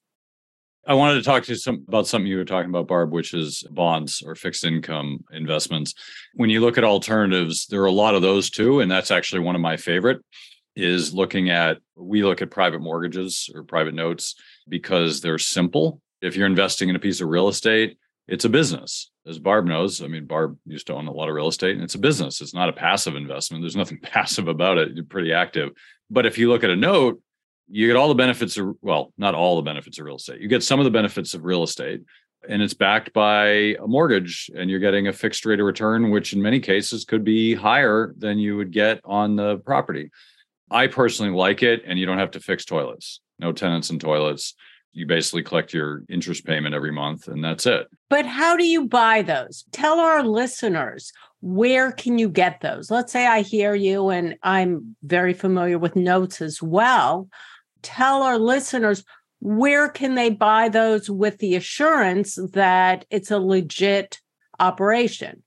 S2: I wanted to talk to you some about something you were talking about, Barb, which is bonds or fixed income investments. When you look at alternatives, there are a lot of those too, and that's actually one of my favorite. Is looking at we look at private mortgages or private notes because they're simple. If you're investing in a piece of real estate, it's a business. As Barb knows, I mean, Barb used to own a lot of real estate and it's a business. It's not a passive investment. There's nothing passive about it. You're pretty active. But if you look at a note, you get all the benefits of well not all the benefits of real estate you get some of the benefits of real estate and it's backed by a mortgage and you're getting a fixed rate of return which in many cases could be higher than you would get on the property i personally like it and you don't have to fix toilets no tenants and toilets you basically collect your interest payment every month and that's it
S4: But how do you buy those? Tell our listeners where can you get those? Let's say I hear you and I'm very familiar with notes as well. Tell our listeners where can they buy those with the assurance that it's a legit operation?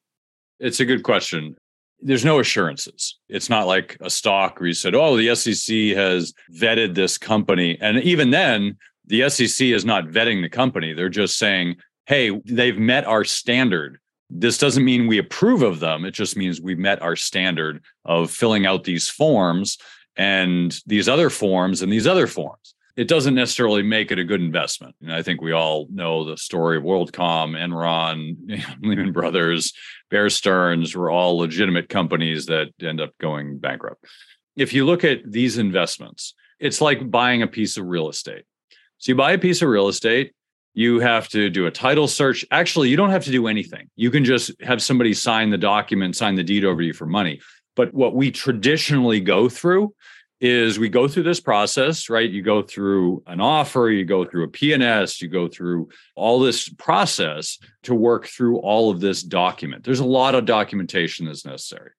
S2: It's a good question. there's no assurances. It's not like a stock where you said, oh, the SEC has vetted this company. And even then, the SEC is not vetting the company. They're just saying, hey, they've met our standard. This doesn't mean we approve of them. It just means we've met our standard of filling out these forms and these other forms and these other forms. It doesn't necessarily make it a good investment. And I think we all know the story of WorldCom, Enron, Lehman Brothers, Bear Stearns were all legitimate companies that end up going bankrupt. If you look at these investments, it's like buying a piece of real estate. So you buy a piece of real estate, you have to do a title search. Actually, you don't have to do anything. You can just have somebody sign the document, sign the deed over to you for money. But what we traditionally go through is we go through this process, right? You go through an offer, you go through a P&S, you go through all this process to work through all of this document. There's a lot of documentation that's necessary.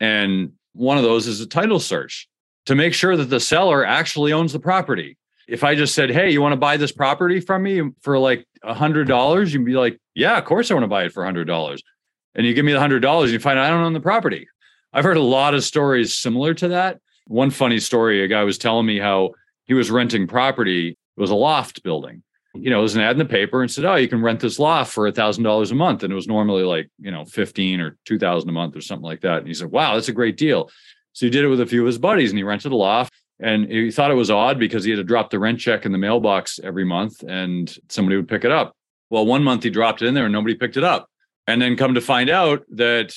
S2: And one of those is a title search to make sure that the seller actually owns the property. If I just said, "Hey, you want to buy this property from me for like a hundred dollars?" You'd be like, "Yeah, of course I want to buy it for a hundred dollars." And you give me the hundred dollars, you find I don't own the property. I've heard a lot of stories similar to that. One funny story: a guy was telling me how he was renting property. It was a loft building. You know, there's an ad in the paper and said, "Oh, you can rent this loft for a thousand dollars a month," and it was normally like you know fifteen or two thousand a month or something like that. And he said, "Wow, that's a great deal." So he did it with a few of his buddies, and he rented a loft. And he thought it was odd because he had to drop the rent check in the mailbox every month and somebody would pick it up. Well, one month he dropped it in there and nobody picked it up. And then come to find out that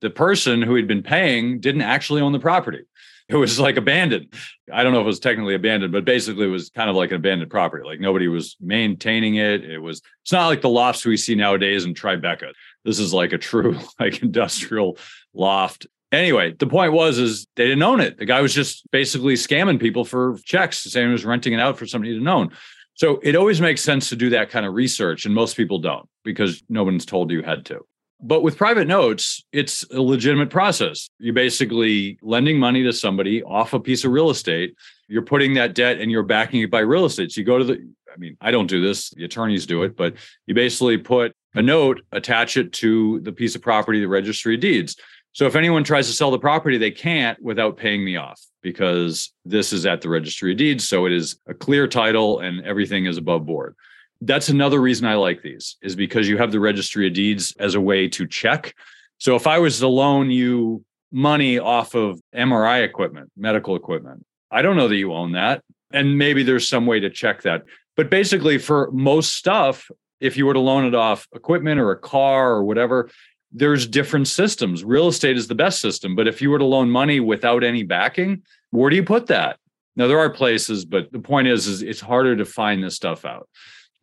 S2: the person who had been paying didn't actually own the property. It was like abandoned. I don't know if it was technically abandoned, but basically it was kind of like an abandoned property. Like nobody was maintaining it. It was, it's not like the lofts we see nowadays in Tribeca. This is like a true like industrial loft Anyway, the point was is they didn't own it. The guy was just basically scamming people for checks, saying he was renting it out for somebody to own. So it always makes sense to do that kind of research, and most people don't because no one's told you had to. But with private notes, it's a legitimate process. You're basically lending money to somebody off a piece of real estate. You're putting that debt and you're backing it by real estate. So you go to the, I mean, I don't do this, the attorneys do it, but you basically put a note, attach it to the piece of property, the registry of deeds. So if anyone tries to sell the property, they can't without paying me off because this is at the registry of deeds. So it is a clear title and everything is above board. That's another reason I like these is because you have the registry of deeds as a way to check. So if I was to loan you money off of MRI equipment, medical equipment, I don't know that you own that. And maybe there's some way to check that. But basically, for most stuff, if you were to loan it off equipment or a car or whatever, there's different systems. Real estate is the best system, but if you were to loan money without any backing, where do you put that? Now there are places, but the point is, is it's harder to find this stuff out.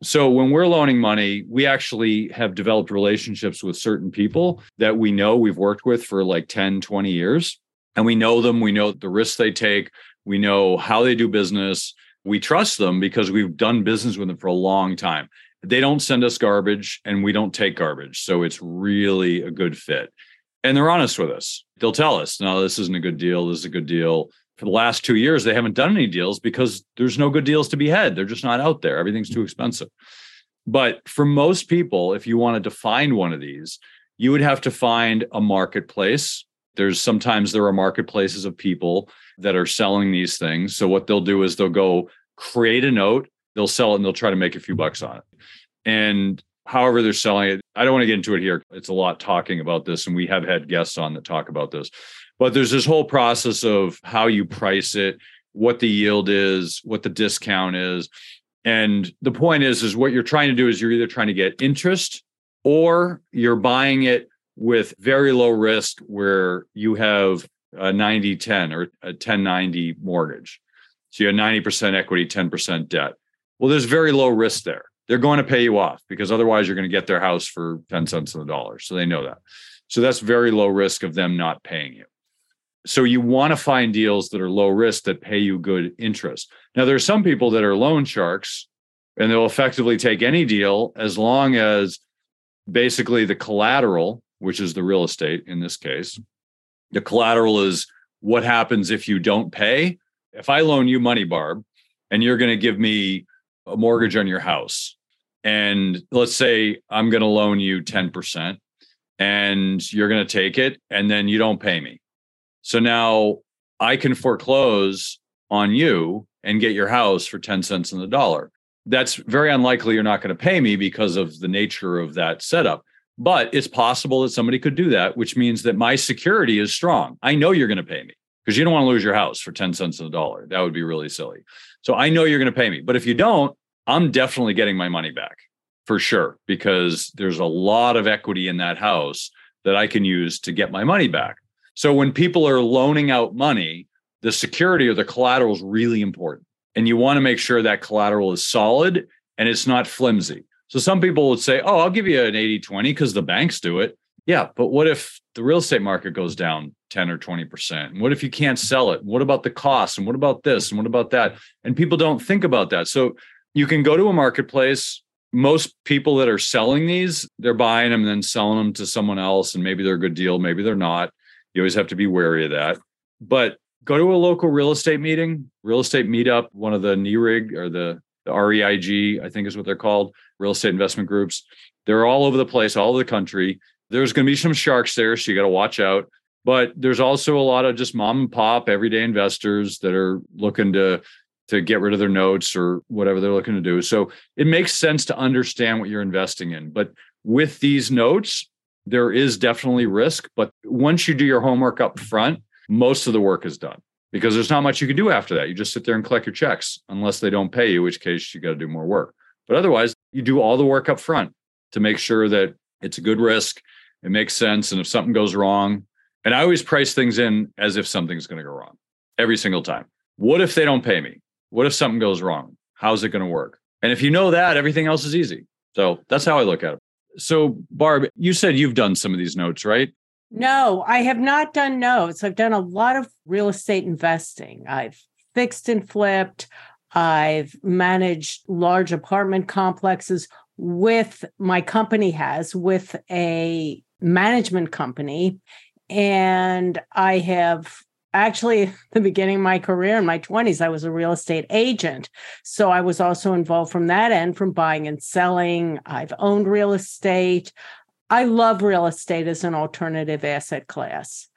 S2: So when we're loaning money, we actually have developed relationships with certain people that we know we've worked with for like 10, 20 years. And we know them, we know the risks they take, we know how they do business. We trust them because we've done business with them for a long time they don't send us garbage and we don't take garbage. So it's really a good fit. And they're honest with us. They'll tell us, no, this isn't a good deal. This is a good deal. For the last two years, they haven't done any deals because there's no good deals to be had. They're just not out there. Everything's too expensive. But for most people, if you wanted to find one of these, you would have to find a marketplace. There's sometimes there are marketplaces of people that are selling these things. So what they'll do is they'll go create a note, they'll sell it and they'll try to make a few bucks on it. And however they're selling it, I don't want to get into it here. It's a lot talking about this, and we have had guests on that talk about this. But there's this whole process of how you price it, what the yield is, what the discount is. And the point is, is what you're trying to do is you're either trying to get interest or you're buying it with very low risk where you have a 90 10 or a 1090 mortgage. So you have 90% equity, 10% debt. Well, there's very low risk there they're going to pay you off because otherwise you're going to get their house for 10 cents on the dollar. So they know that. So that's very low risk of them not paying you. So you want to find deals that are low risk that pay you good interest. Now, there are some people that are loan sharks and they'll effectively take any deal as long as basically the collateral, which is the real estate in this case, the collateral is what happens if you don't pay. If I loan you money, Barb, and you're going to give me a mortgage on your house and let's say I'm going to loan you 10%. and you're going to take it and then you don't pay me. So now I can foreclose on you and get your house for 10 cents on the dollar. That's very unlikely you're not going to pay me because of the nature of that setup. But it's possible that somebody could do that, which means that my security is strong. I know you're going to pay me because you don't want to lose your house for 10 cents on the dollar. That would be really silly. So I know you're going to pay me. But if you don't, I'm definitely getting my money back for sure because there's a lot of equity in that house that I can use to get my money back. So when people are loaning out money, the security or the collateral is really important. And you want to make sure that collateral is solid and it's not flimsy. So some people would say, oh, I'll give you an 80 20 because the banks do it. Yeah, but what if the real estate market goes down 10 or 20%? And what if you can't sell it? What about the cost? And what about this? And what about that? And people don't think about that. So you can go to a marketplace. Most people that are selling these, they're buying them and then selling them to someone else. And maybe they're a good deal, maybe they're not. You always have to be wary of that. But go to a local real estate meeting, real estate meetup, one of the NERIG or the, the REIG, I think is what they're called, real estate investment groups. They're all over the place, all over the country. There's going to be some sharks there, so you got to watch out. But there's also a lot of just mom and pop everyday investors that are looking to to get rid of their notes or whatever they're looking to do. So it makes sense to understand what you're investing in. But with these notes, there is definitely risk. But once you do your homework up front, most of the work is done because there's not much you can do after that. You just sit there and collect your checks unless they don't pay you, which case you got to do more work. But otherwise, you do all the work up front to make sure that it's a good risk, it makes sense. And if something goes wrong, and I always price things in as if something's going to go wrong every single time. What if they don't pay me? What if something goes wrong? How's it going to work? And if you know that, everything else is easy. So that's how I look at it. So, Barb, you said you've done some of these notes, right?
S4: No, I have not done notes. I've done a lot of real estate investing. I've fixed and flipped. I've managed large apartment complexes with my company has with a management company. And I have actually the beginning of my career in my 20s i was a real estate agent so i was also involved from that end from buying and selling i've owned real estate I love real estate as an alternative asset class.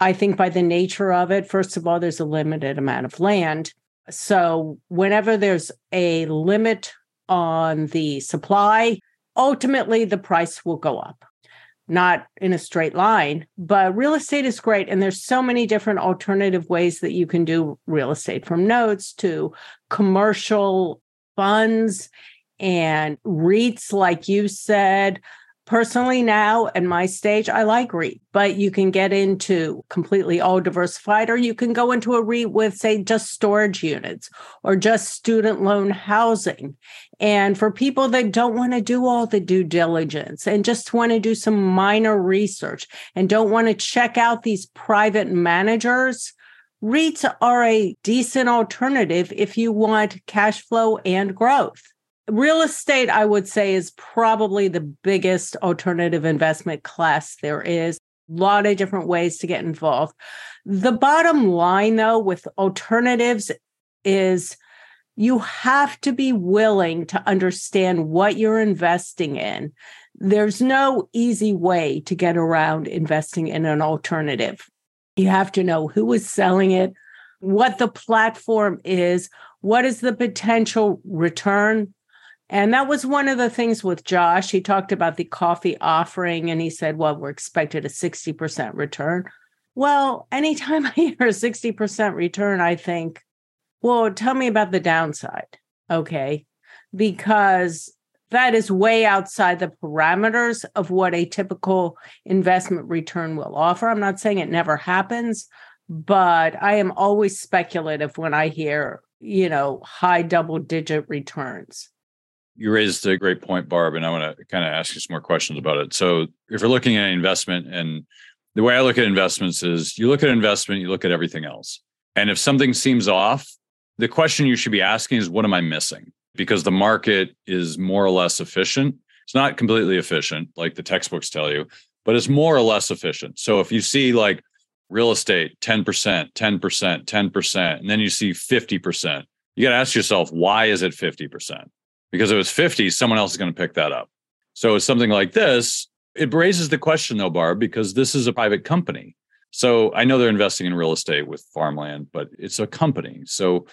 S4: I think by the nature of it, first of all, there's a limited amount of land. So whenever there's a limit on the supply, ultimately the price will go up. Not in a straight line, but real estate is great. And there's so many different alternative ways that you can do real estate from notes to commercial funds and REITs, like you said personally now at my stage i like REIT, but you can get into completely all diversified or you can go into a REIT with say just storage units or just student loan housing. And for people that don't want to do all the due diligence and just want to do some minor research and don't want to check out these private managers REITs are a decent alternative if you want cash flow and growth real estate, I would say, is probably the biggest alternative investment class there is. A lot of different ways to get involved. The bottom line, though, with alternatives is you have to be willing to understand what you're investing in. There's no easy way to get around investing in an alternative. You have to know who is selling it, what the platform is, what is the potential return and that was one of the things with Josh. He talked about the coffee offering and he said, well, we're expected a 60% return. Well, anytime I hear a 60% return, I think, well, tell me about the downside. Okay. Because that is way outside the parameters of what a typical investment return will offer. I'm not saying it never happens, but I am always speculative when I hear, you know, high double digit returns
S2: you raised a great point, Barb, and I want to kind of ask you some more questions about it. So, if you're looking at investment, and the way I look at investments is you look at investment, you look at everything else. And if something seems off, the question you should be asking is, what am I missing? Because the market is more or less efficient. It's not completely efficient, like the textbooks tell you, but it's more or less efficient. So, if you see like real estate 10%, 10%, 10%, and then you see 50%, you got to ask yourself, why is it 50%? Because if it was 50 someone else is going to pick that up so it's something like this It raises the question, though, Barb, because this is a private company. So I know they're investing in real estate with farmland, but it's a company. So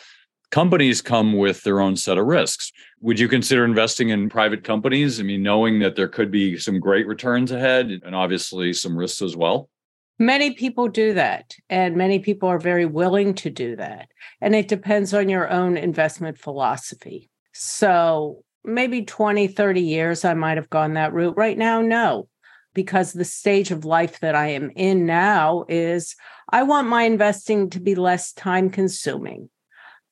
S2: companies come with their own set of risks. Would you consider investing in private companies? I mean, knowing that there could be some great returns ahead and obviously some risks as well?
S4: Many people do that, and many people are very willing to do that. And it depends on your own investment philosophy. So maybe 20, 30 years, I might have gone that route. Right now, no, because the stage of life that I am in now is I want my investing to be less time consuming.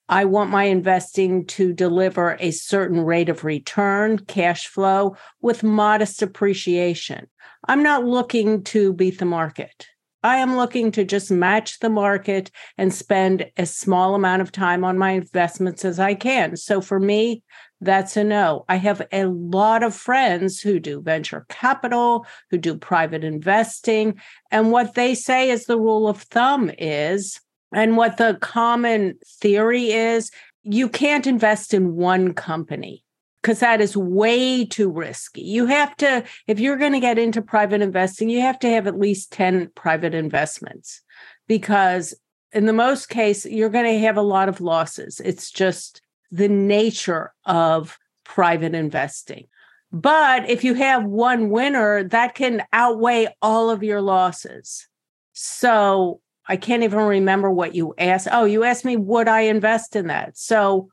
S4: I want my investing to deliver a certain rate of return, cash flow with modest appreciation. I'm not looking to beat the market. I am looking to just match the market and spend a small amount of time on my investments as I can. So for me, that's a no. I have a lot of friends who do venture capital, who do private investing. And what they say is the rule of thumb is and what the common theory is you can't invest in one company because that is way too risky. You have to, if you're going to get into private investing, you have to have at least 10 private investments because in the most case, you're going to have a lot of losses. It's just the nature of private investing. But if you have one winner, that can outweigh all of your losses. So I can't even remember what you asked. Oh, you asked me, would I invest in that? So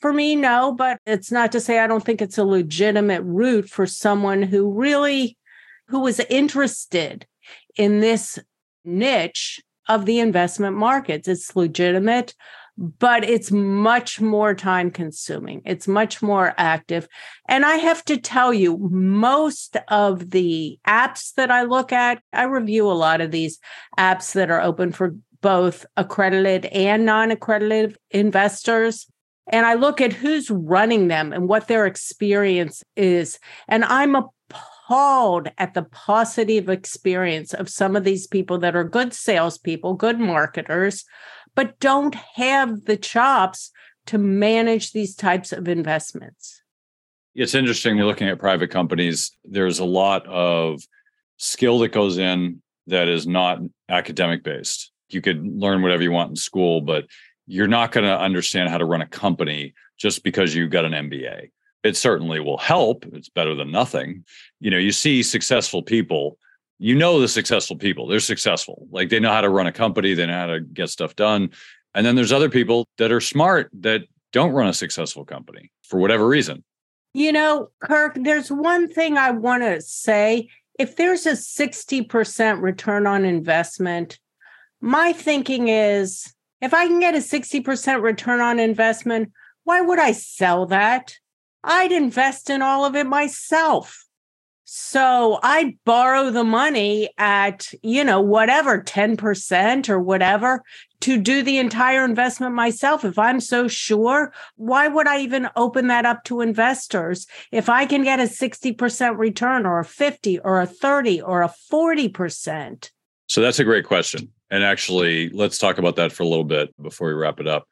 S4: for me, no, but it's not to say I don't think it's a legitimate route for someone who really who was interested in this niche of the investment markets. It's legitimate but it's much more time consuming. It's much more active. And I have to tell you, most of the apps that I look at, I review a lot of these apps that are open for both accredited and non accredited investors. And I look at who's running them and what their experience is. And I'm appalled at the paucity of experience of some of these people that are good salespeople, good marketers, but don't have the chops to manage these types of investments.
S2: It's interesting looking at private companies. There's a lot of skill that goes in that is not academic based. You could learn whatever you want in school, but you're not going to understand how to run a company just because you've got an MBA. It certainly will help. It's better than nothing. You know, you see successful people you know the successful people they're successful like they know how to run a company they know how to get stuff done and then there's other people that are smart that don't run a successful company for whatever reason
S4: you know kirk there's one thing i want to say if there's a 60% return on investment my thinking is if i can get a 60% return on investment why would i sell that i'd invest in all of it myself so I'd borrow the money at, you know, whatever, 10% or whatever to do the entire investment myself. If I'm so sure, why would I even open that up to investors? If I can get a 60% return or a 50 or a 30 or a 40%.
S2: So that's a great question. And actually, let's talk about that for a little bit before we wrap it up.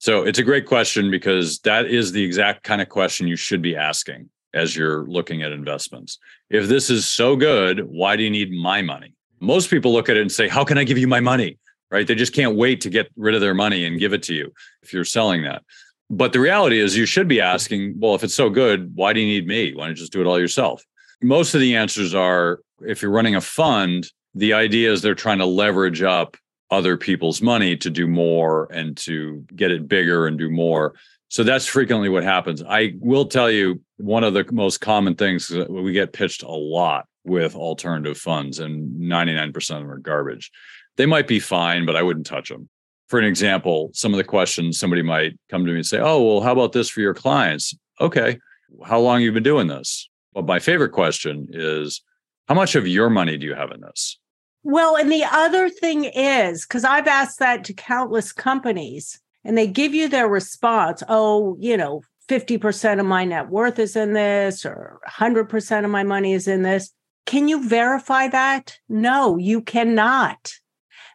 S2: So it's a great question because that is the exact kind of question you should be asking as you're looking at investments. If this is so good, why do you need my money? Most people look at it and say, How can I give you my money? Right? They just can't wait to get rid of their money and give it to you if you're selling that. But the reality is, you should be asking, Well, if it's so good, why do you need me? Why don't you just do it all yourself? Most of the answers are if you're running a fund, the idea is they're trying to leverage up other people's money to do more and to get it bigger and do more. So that's frequently what happens. I will tell you one of the most common things we get pitched a lot with alternative funds, and 99% of them are garbage. They might be fine, but I wouldn't touch them. For an example, some of the questions somebody might come to me and say, Oh, well, how about this for your clients? Okay. How long you been doing this? Well, my favorite question is, How much of your money do you have in this?
S4: Well, and the other thing is, because I've asked that to countless companies, and they give you their response oh you know 50% of my net worth is in this or 100% of my money is in this. Can you verify that? No you cannot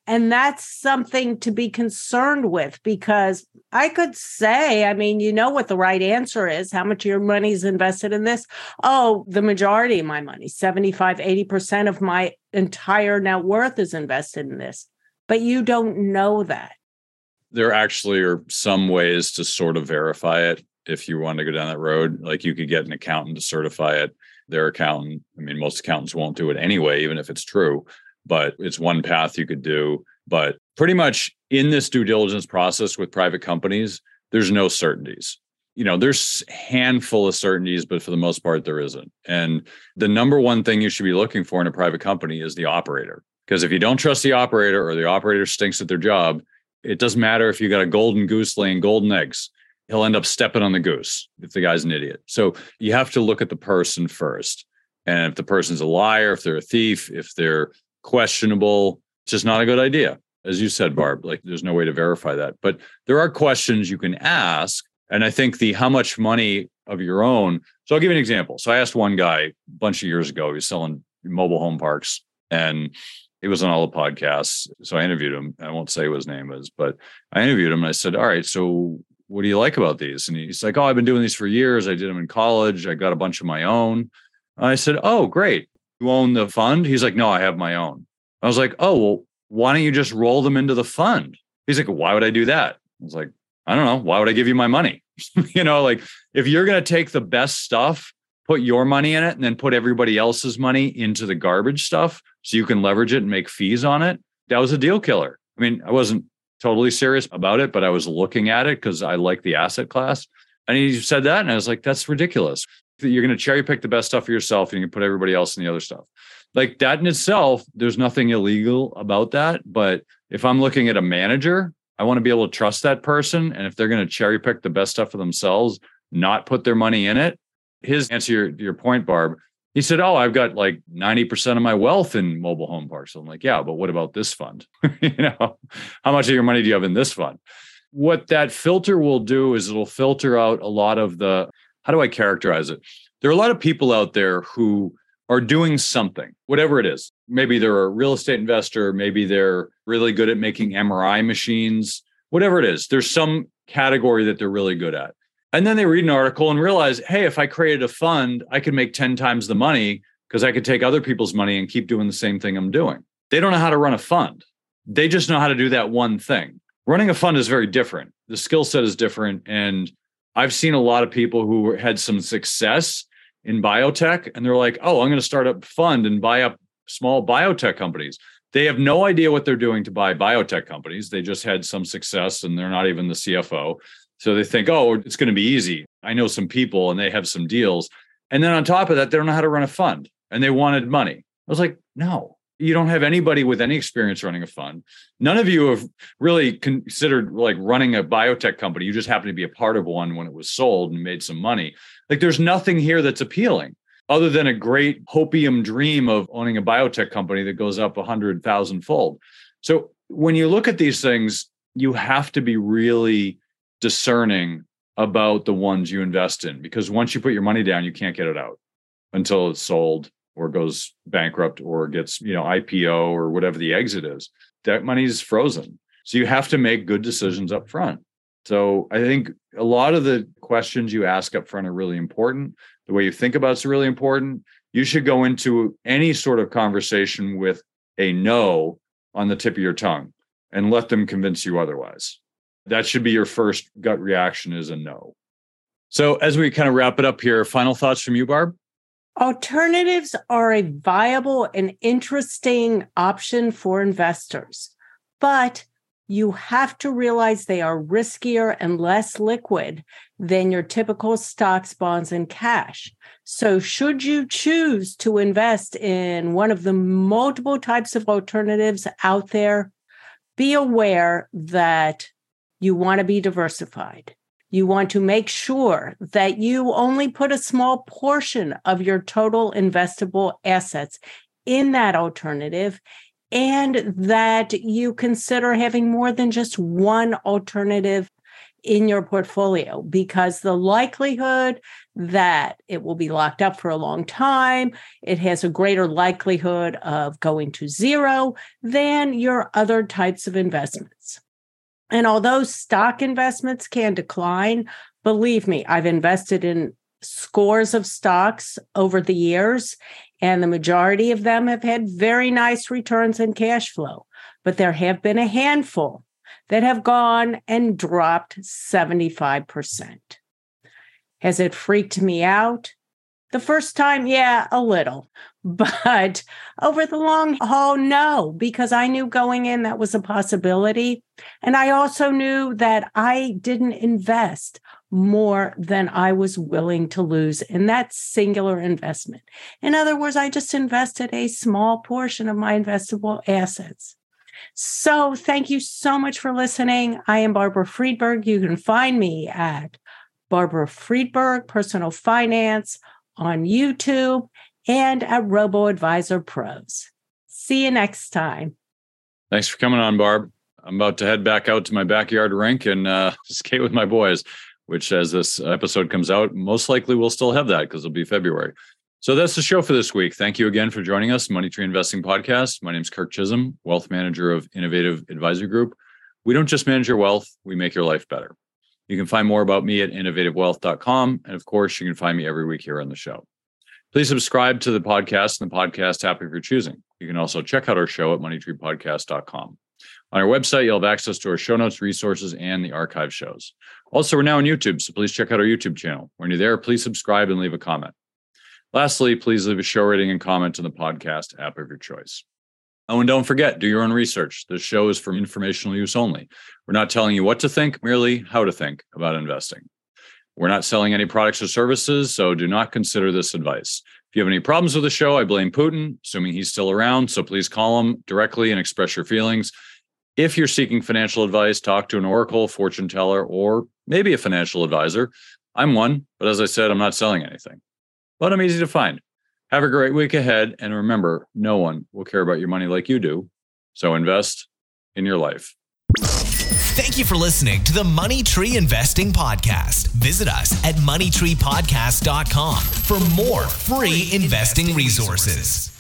S4: and that's something to be concerned with because I could say, I mean, you know what the right answer is. How much of your money is invested in this? Oh, the majority of my money, 75, 80% of my entire net worth is invested in this. But you don't know that.
S2: There actually are some ways to sort of verify it if you want to go down that road. Like you could get an accountant to certify it. Their accountant, I mean, most accountants won't do it anyway, even if it's true, but it's one path you could do. But pretty much in this due diligence process with private companies, there's no certainties. You know, there's handful of certainties, but for the most part, there isn't. And the number one thing you should be looking for in a private company is the operator. Because if you don't trust the operator or the operator stinks at their job, it doesn't matter if you got a golden goose laying golden eggs. He'll end up stepping on the goose if the guy's an idiot. So you have to look at the person first. And if the person's a liar, if they're a thief, if they're questionable, it's just not a good idea. As you said, Barb, like there's no way to verify that. But there are questions you can ask. And I think the how much money of your own. So I'll give you an example. So I asked one guy a bunch of years ago, he was selling mobile home parks and he was on all the podcasts. So I interviewed him. I won't say what his name is, but I interviewed him and I said, All right, so what do you like about these? And he's like, Oh, I've been doing these for years. I did them in college. I got a bunch of my own. I said, Oh, great. You own the fund? He's like, No, I have my own. I was like, oh, well, why don't you just roll them into the fund? He's like, why would I do that? I was like, I don't know. Why would I give you my money? you know, like if you're going to take the best stuff, put your money in it, and then put everybody else's money into the garbage stuff so you can leverage it and make fees on it, that was a deal killer. I mean, I wasn't totally serious about it, but I was looking at it because I like the asset class. And he said that, and I was like, that's ridiculous. You're going to cherry pick the best stuff for yourself and you can put everybody else in the other stuff like that in itself, there's nothing illegal about that. But if I'm looking at a manager, I want to be able to trust that person. And if they're going to cherry pick the best stuff for themselves, not put their money in it. His answer your, your point, Barb, he said, Oh, I've got like 90% of my wealth in mobile home parks. I'm like, Yeah, but what about this fund? you know, how much of your money do you have in this fund? What that filter will do is it'll filter out a lot of the, how do I characterize it? There are a lot of people out there who are doing something, whatever it is. Maybe they're a real estate investor, maybe they're really good at making MRI machines, whatever it is. There's some category that they're really good at. And then they read an article and realize, hey, if I created a fund, I could make 10 times the money because I could take other people's money and keep doing the same thing I'm doing. They don't know how to run a fund. They just know how to do that one thing. Running a fund is very different. The skill set is different. And I've seen a lot of people who had some success in biotech and they're like, oh, I'm going to start a fund and buy up small biotech companies. They have no idea what they're doing to buy biotech companies. They just had some success and they're not even the CFO. So they think, oh, it's going to be easy. I know some people and they have some deals. And then on top of that, they don't know how to run a fund and they wanted money. I was like, no, you don't have anybody with any experience running a fund. None of you have really considered like running a biotech company. You just happen to be a part of one when it was sold and made some money. Like there's nothing here that's appealing other than a great hopium dream of owning a biotech company that goes up a hundred thousand fold. So when you look at these things, you have to be really discerning about the ones you invest in because once you put your money down, you can't get it out until it's sold or goes bankrupt or gets, you know, IPO or whatever the exit is. That money is frozen. So you have to make good decisions up front. So I think a lot of the questions you ask up front are really important. The way you think about it's really important. You should go into any sort of conversation with a no on the tip of your tongue and let them convince you otherwise. That should be your first gut reaction is a no. So as we kind of wrap it up here, final thoughts from you, Barb?
S4: Alternatives are a viable and interesting option for investors, but you have to realize they are riskier and less liquid than your typical stocks, bonds, and cash. So, should you choose to invest in one of the multiple types of alternatives out there, be aware that you want to be diversified. You want to make sure that you only put a small portion of your total investable assets in that alternative and that you consider having more than just one alternative in your portfolio because the likelihood that it will be locked up for a long time, it has a greater likelihood of going to zero than your other types of investments. And although stock investments can decline, believe me, I've invested in scores of stocks over the years, and the majority of them have had very nice returns and cash flow. But there have been a handful that have gone and dropped 75%. Has it freaked me out? The first time, yeah, a little. But over the long haul, no, because I knew going in that was a possibility. And I also knew that I didn't invest more than I was willing to lose in that singular investment. In other words, I just invested a small portion of my investable assets. So thank you so much for listening. I am Barbara Friedberg. You can find me at Barbara Friedberg Personal Finance on YouTube and at Robo Advisor Pros. See you next time.
S2: Thanks for coming on, Barb. I'm about to head back out to my backyard rink and uh, skate with my boys, which, as this episode comes out, most likely we'll still have that because it'll be February. So that's the show for this week. Thank you again for joining us, Money Tree Investing Podcast. My name is Kirk Chisholm, wealth manager of Innovative Advisory Group. We don't just manage your wealth, we make your life better. You can find more about me at innovativewealth.com. And of course, you can find me every week here on the show. Please subscribe to the podcast and the podcast app if you're choosing. You can also check out our show at moneytreepodcast.com. On our website, you'll have access to our show notes, resources, and the archive shows. Also, we're now on YouTube, so please check out our YouTube channel. When you're there, please subscribe and leave a comment. Lastly, please leave a show rating and comment on the podcast app of your choice. Oh, and don't forget, do your own research. This show is for informational use only. We're not telling you what to think, merely how to think about investing. We're not selling any products or services, so do not consider this advice. If you have any problems with the show, I blame Putin, assuming he's still around. So please call him directly and express your feelings. If you're seeking financial advice, talk to an oracle, fortune teller, or maybe a financial advisor. I'm one, but as I said, I'm not selling anything. But I'm easy to find. Have a great week ahead. And remember, no one will care about your money like you do. So invest in your life.
S1: Thank you for listening to the Money Tree Investing Podcast. Visit us at moneytreepodcast.com for more free investing resources.